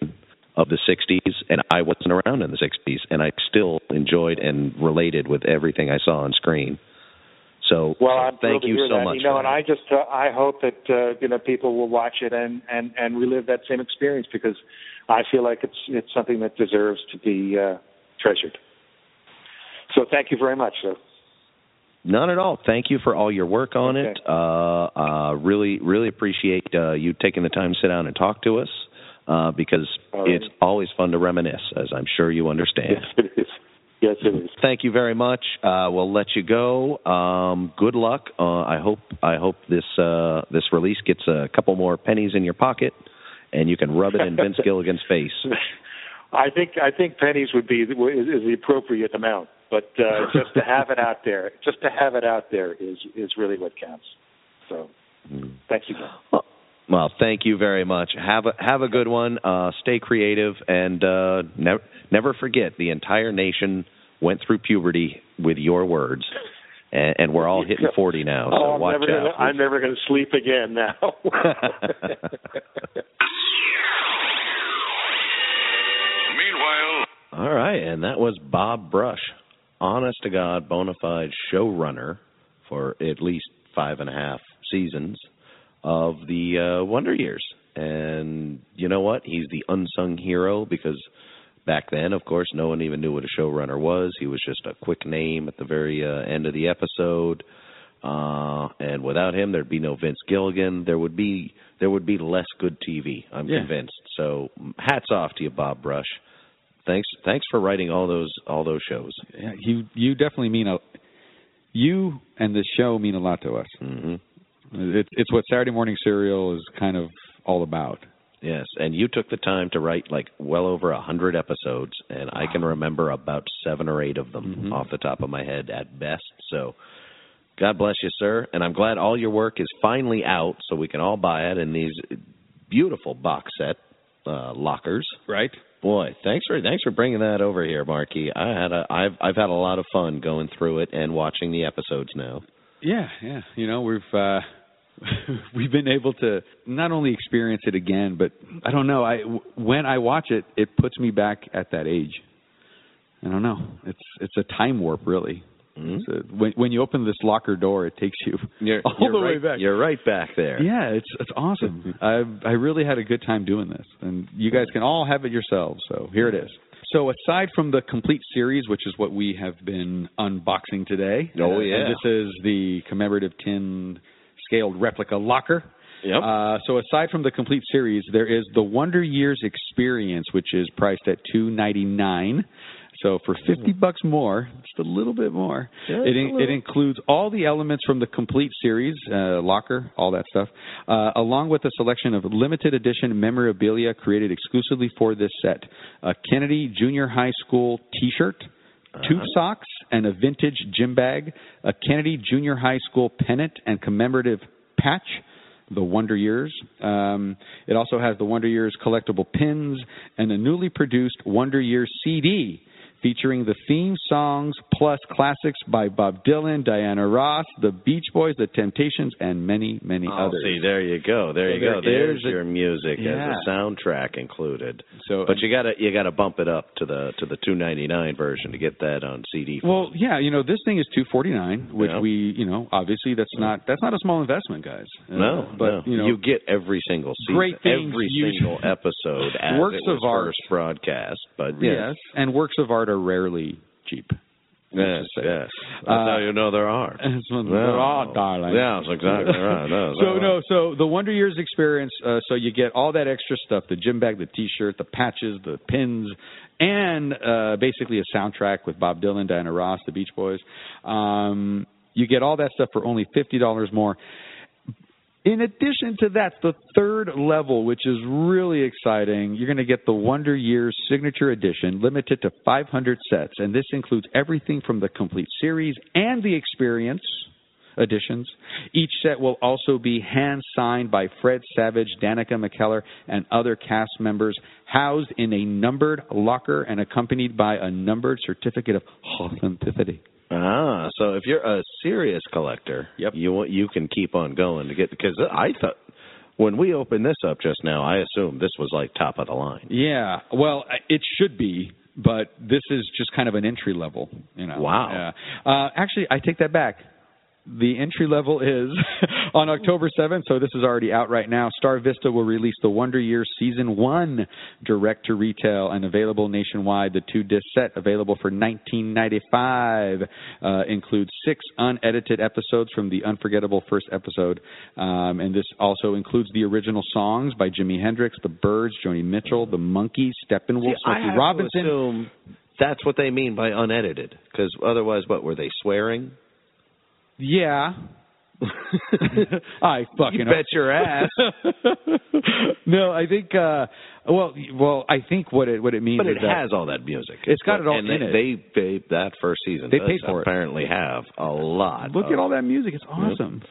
of the '60s, and I wasn't around in the '60s, and I still enjoyed and related with everything I saw on screen. So,
Well, I'm thrilled
thank you so
that.
much.
You know, and
that.
I just uh, I hope that uh, you know people will watch it and and and relive that same experience because I feel like it's it's something that deserves to be uh, treasured. So thank you very much, sir.
None at all. Thank you for all your work on
Okay.
it. Uh, uh, really, really appreciate uh, you taking the time to sit down and talk to us uh, because
right.
it's always fun to reminisce, as I'm sure you understand.
Yes, it is. Yes, it is.
Thank you very much. Uh, we'll let you go. Um, good luck. Uh, I hope I hope this uh, this release gets a couple more pennies in your pocket, and you can rub it in Vince Gilligan's face.
I think I think pennies would be is the appropriate amount, but uh, just to have it out there, just to have it out there is is really what counts. So, thanks again.
Well, well, thank you very much. Have a have a good one. Uh, stay creative, and uh, never never forget the entire nation went through puberty with your words, and, and we're all hitting forty now. So
oh, I'm
watch
never gonna,
out.
I'm never going to sleep again now.
Meanwhile,
All right, and that was Bob Brush, honest to God, bona fide showrunner for at least five and a half seasons of the uh, Wonder Years. And you know what? He's the unsung hero because back then, of course, no one even knew what a showrunner was. He was just a quick name at the very uh, end of the episode. Uh, and without him, there'd be no Vince Gilligan. There would be there would be less good TV. I'm
Yeah.
convinced. So, hats off to you, Bob Brush thanks thanks for writing all those all those shows.
Yeah, you you definitely mean a you and this show mean a lot to us.
hmm
It's it's what Saturday morning Cereal is kind of all about.
Yes, and you took the time to write like well over a hundred episodes, and I can remember about seven or eight of them
Mhm.
off the top of my head at best. So, God bless you, sir, and I'm glad all your work is finally out, so we can all buy it in these beautiful box set uh, lockers.
Right?
Boy, thanks for thanks for bringing that over here, Marky. I had a I've I've had a lot of fun going through it and watching the episodes now.
Yeah, yeah. You know, we've uh we've been able to not only experience it again, but I don't know. I when I watch it, it puts me back at that age. I don't know. It's it's a time warp, really.
Mhm.
It's a, when when you open this locker door, it takes you
You're,
all
you're
the
right,
way back.
You're right back there.
Yeah, it's it's awesome. I I really had a good time doing this, and you guys can all have it yourselves. So here it is. So aside from the complete series, which is what we have been unboxing today,
Oh, yeah.
this is the commemorative tin scaled replica locker.
Yep.
Uh, so aside from the complete series, there is the Wonder Years Experience, which is priced at two ninety nine. So for fifty bucks more, just a little bit more,
Yeah,
it in, it includes all the elements from the complete series, uh, locker, all that stuff, uh, along with a selection of limited edition memorabilia created exclusively for this set: a Kennedy Junior High School T-shirt, tube socks, and a vintage gym bag, a Kennedy Junior High School pennant and commemorative patch, the Wonder Years. Um, it also has the Wonder Years collectible pins and a newly produced Wonder Years CD featuring the theme songs plus classics by Bob Dylan, Diana Ross, the Beach Boys, the Temptations, and many, many
Oh,
others.
see, there you go. There
So
you go. There's your music
Yeah.
as a soundtrack included.
So,
But you gotta you gotta bump it up to the to the two ninety nine version to get that on CD.
Well, yeah, you know, this thing is two forty nine, which
Yeah.
we, you know, obviously that's not that's not a small investment, guys. Uh,
no,
but
no.
you know, you
get every single season,
Great things
every single episode as
Works of art.
broadcast. But
yes, and works of art are rarely cheap.
yes, yes. That's
Uh,
how you know there are.
That's what
No.
there are, darling.
Yeah, that's exactly right. No,
so
there
no, so the Wonder Years experience. Uh, so you get all that extra stuff: the gym bag, the T-shirt, the patches, the pins, and uh, basically a soundtrack with Bob Dylan, Diana Ross, the Beach Boys. Um, you get all that stuff for only fifty dollars more. In addition to that, the third level, which is really exciting, you're going to get the Wonder Years Signature Edition, limited to 500 sets, and this includes everything from the complete series and the experience editions. Each set will also be hand signed by Fred Savage, Danica McKellar, and other cast members, housed in a numbered locker and accompanied by a numbered certificate of authenticity.
Ah, so if you're a serious collector,
Yep.
you you can keep on going to get because I thought when we opened this up just now, I assumed this was like top of the line.
Yeah, well, it should be, but this is just kind of an entry level. You know.
Wow.
Yeah. Uh, actually, I take that back. The entry level is on October 7th, so this is already out right now. Star Vista will release the Wonder Years Season 1 direct to retail and available nationwide. The two disc set available for 19.95 uh, includes six unedited episodes from the unforgettable first episode. Um, and this also includes the original songs by Jimi Hendrix, The Byrds, Joni Mitchell, The Monkees, Steppenwolf,
See, I
Smokey Robinson.
that's what they mean by unedited because otherwise, what were they swearing?
Yeah. I fucking
You bet your ass.
no, I think uh well well I think what it what it means
But
is
it
that
has all that music.
It's got it all
and
in
they,
it.
They, they that first season.
They paid for it.
Apparently, have a lot.
look at all that music. It's awesome.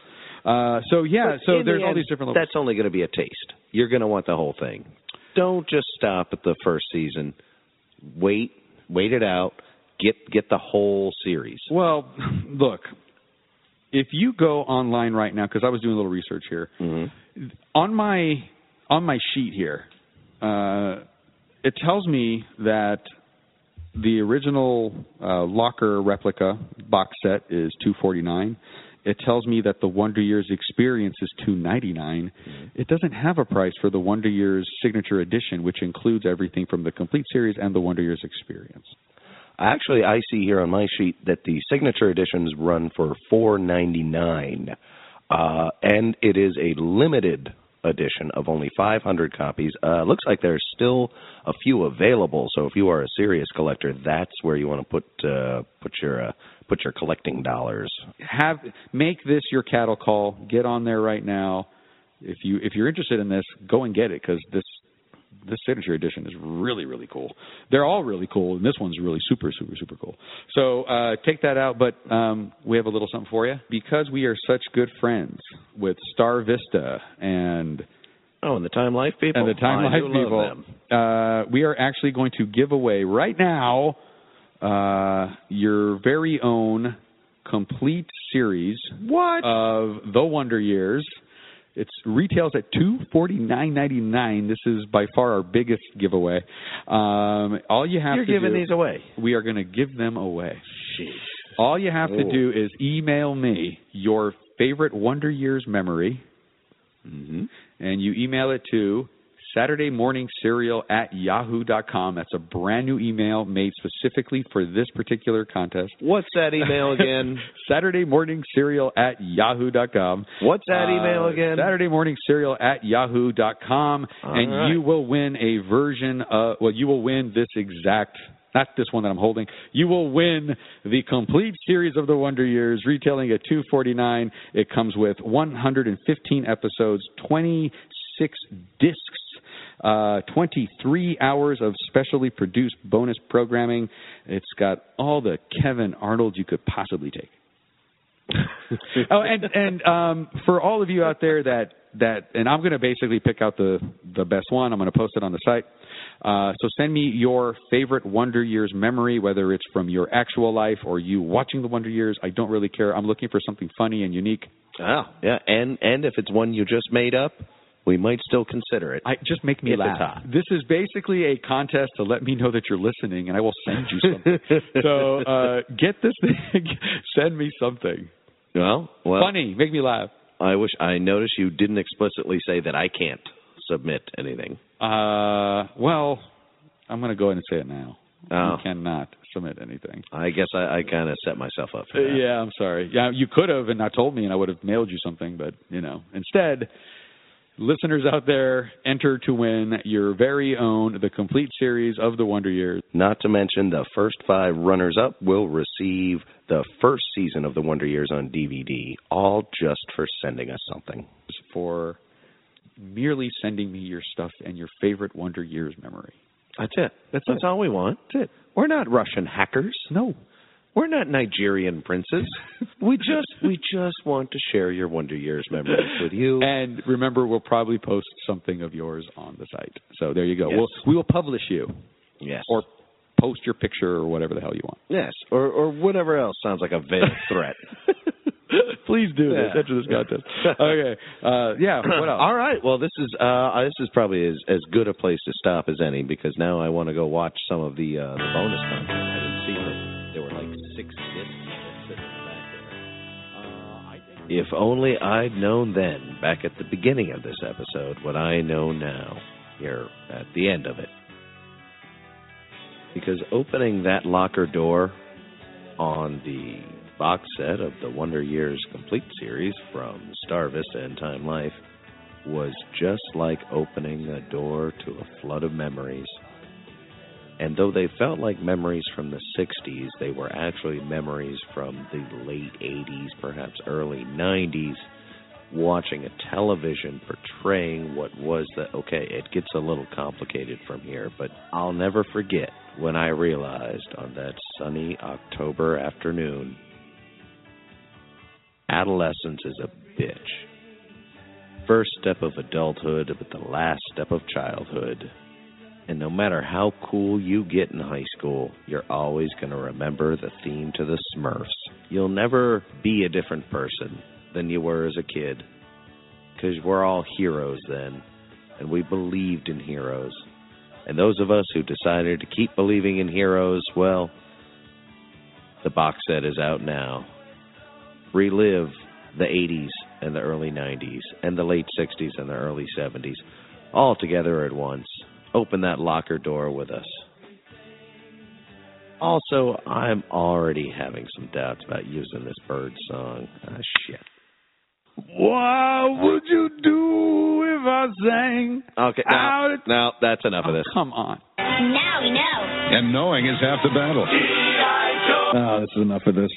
Uh so yeah,
But
so
in the
there's all
end,
these different levels.
That's only going to be a taste. You're going to want the whole thing. Don't just stop at the first season. Wait, wait it out. Get get the whole series.
Well, look, if you go online right now because I was doing a little research here.
Mm-hmm.
on my on my sheet here, uh, it tells me that the original uh, locker replica box set is two forty nine. It tells me that the Wonder Years experience is two ninety nine. It doesn't have a price for the Wonder Years signature edition, which includes everything from the complete series and the Wonder Years experience.
Actually, I see here on my sheet that the signature editions run for four ninety nine, uh, and it is a limited edition of only 500 copies. Uh, looks like there's still a few available. So if you are a serious collector, that's where you want to put uh, put your uh, put your collecting dollars.
have make this your cattle call. Get on there right now. If you if you're interested in this, go and get it because this this signature edition is really really cool. They're all really cool, and this one's really super super super cool. So uh, take that out. But um, we have a little something for you because we are such good friends with Star Vista and
Oh, and the Time Life people.
and the Time
I
Life people. Uh, we are actually going to give away right now uh, your very own complete series
What?
of the Wonder Years. It's retails at two forty nine ninety nine. This is by far our biggest giveaway. Um, all you have
You're
to
giving
do,
these away.
we are going to give them away.
Jeez.
All you have to
Oh.
do is email me your favorite Wonder Years memory,
Mm-hmm.
and you email it to Saturday Morning Cereal at yahoo.com. That's a brand new email made specifically for this particular contest.
What's that email again?
Saturday Morning Cereal at yahoo.com.
What's that
Uh,
email again?
Saturday Morning Cereal at yahoo.com.
All
and
right.
you will win a version of, well, you will win this exact, not this one that I'm holding. You will win the complete series of the Wonder Years, retailing at 249 It comes with 115 episodes, 26 discs. Uh, 23 hours of specially produced bonus programming. It's got all the Kevin Arnold you could possibly take. oh, and and um, for all of you out there that that, and I'm going to basically pick out the the best one. I'm going to post it on the site. Uh, so send me your favorite Wonder Years memory, whether it's from your actual life or you watching the Wonder Years. I don't really care. I'm looking for something funny and unique.
Oh, yeah, and and if it's one you just made up, we might still consider it.
I just make me laugh. This is basically a contest to let me know that you're listening, and I will send you something. so uh, get this thing. send me something
well, well,
funny. Make me laugh.
I wish I noticed you didn't explicitly say that I can't submit anything.
Uh, well, I'm going to go ahead and say it now.
Oh.
You cannot submit anything.
I guess I, I kind of set myself up
Uh, yeah, I'm sorry. Yeah, you could have and not told me, and I would have mailed you something. But you know, instead, listeners out there, enter to win your very own the complete series of the Wonder Years.
Not to mention the first five runners up will receive the first season of the Wonder Years on DVD, all just for sending us something.
for merely sending me your stuff and your favorite Wonder Years memory.
That's it. That's, that's all we want. That's it. We're not Russian hackers.
No.
We're not Nigerian princes. we just we just want to share your Wonder Years memories with you.
And remember, we'll probably post something of yours on the site. So there you go.
Yes.
We'll, we will publish you
yes.
or post your picture or whatever the hell you want.
yes, or or whatever else sounds like a veiled threat.
Please do this.
Yeah.
Enter this contest. okay. Uh, yeah. What else?
All right. Well, this is uh, this is probably as as good a place to stop as any because now I want to go watch some of the uh, the bonus content. I didn't see that there were like six if only I'd known then, back at the beginning of this episode, what I know now here at the end of it. Because opening that locker door on the box set of the Wonder Years Complete series from Star Vista and Time Life was just like opening a door to a flood of memories. And though they felt like memories from the 60s, they were actually memories from the late 80s, perhaps early 90s, watching a television portraying what was the. Okay, it gets a little complicated from here, but I'll never forget when I realized on that sunny October afternoon adolescence is a bitch. First step of adulthood, but the last step of childhood. And no matter how cool you get in high school, you're always going to remember the theme to the Smurfs. You'll never be a different person than you were as a kid. Because we're all heroes then, and we believed in heroes. And those of us who decided to keep believing in heroes, well, the box set is out now relive the 80s and the early 90s and the late 60s and the early 70s all together at once. Open that locker door with us. Also, I'm already having some doubts about using this bird song. Ah, shit.
What would you do if I sang?
Okay, now, now that's enough of
Oh,
this.
come on.
Now we know.
And knowing is half the battle.
Oh, this is enough of this.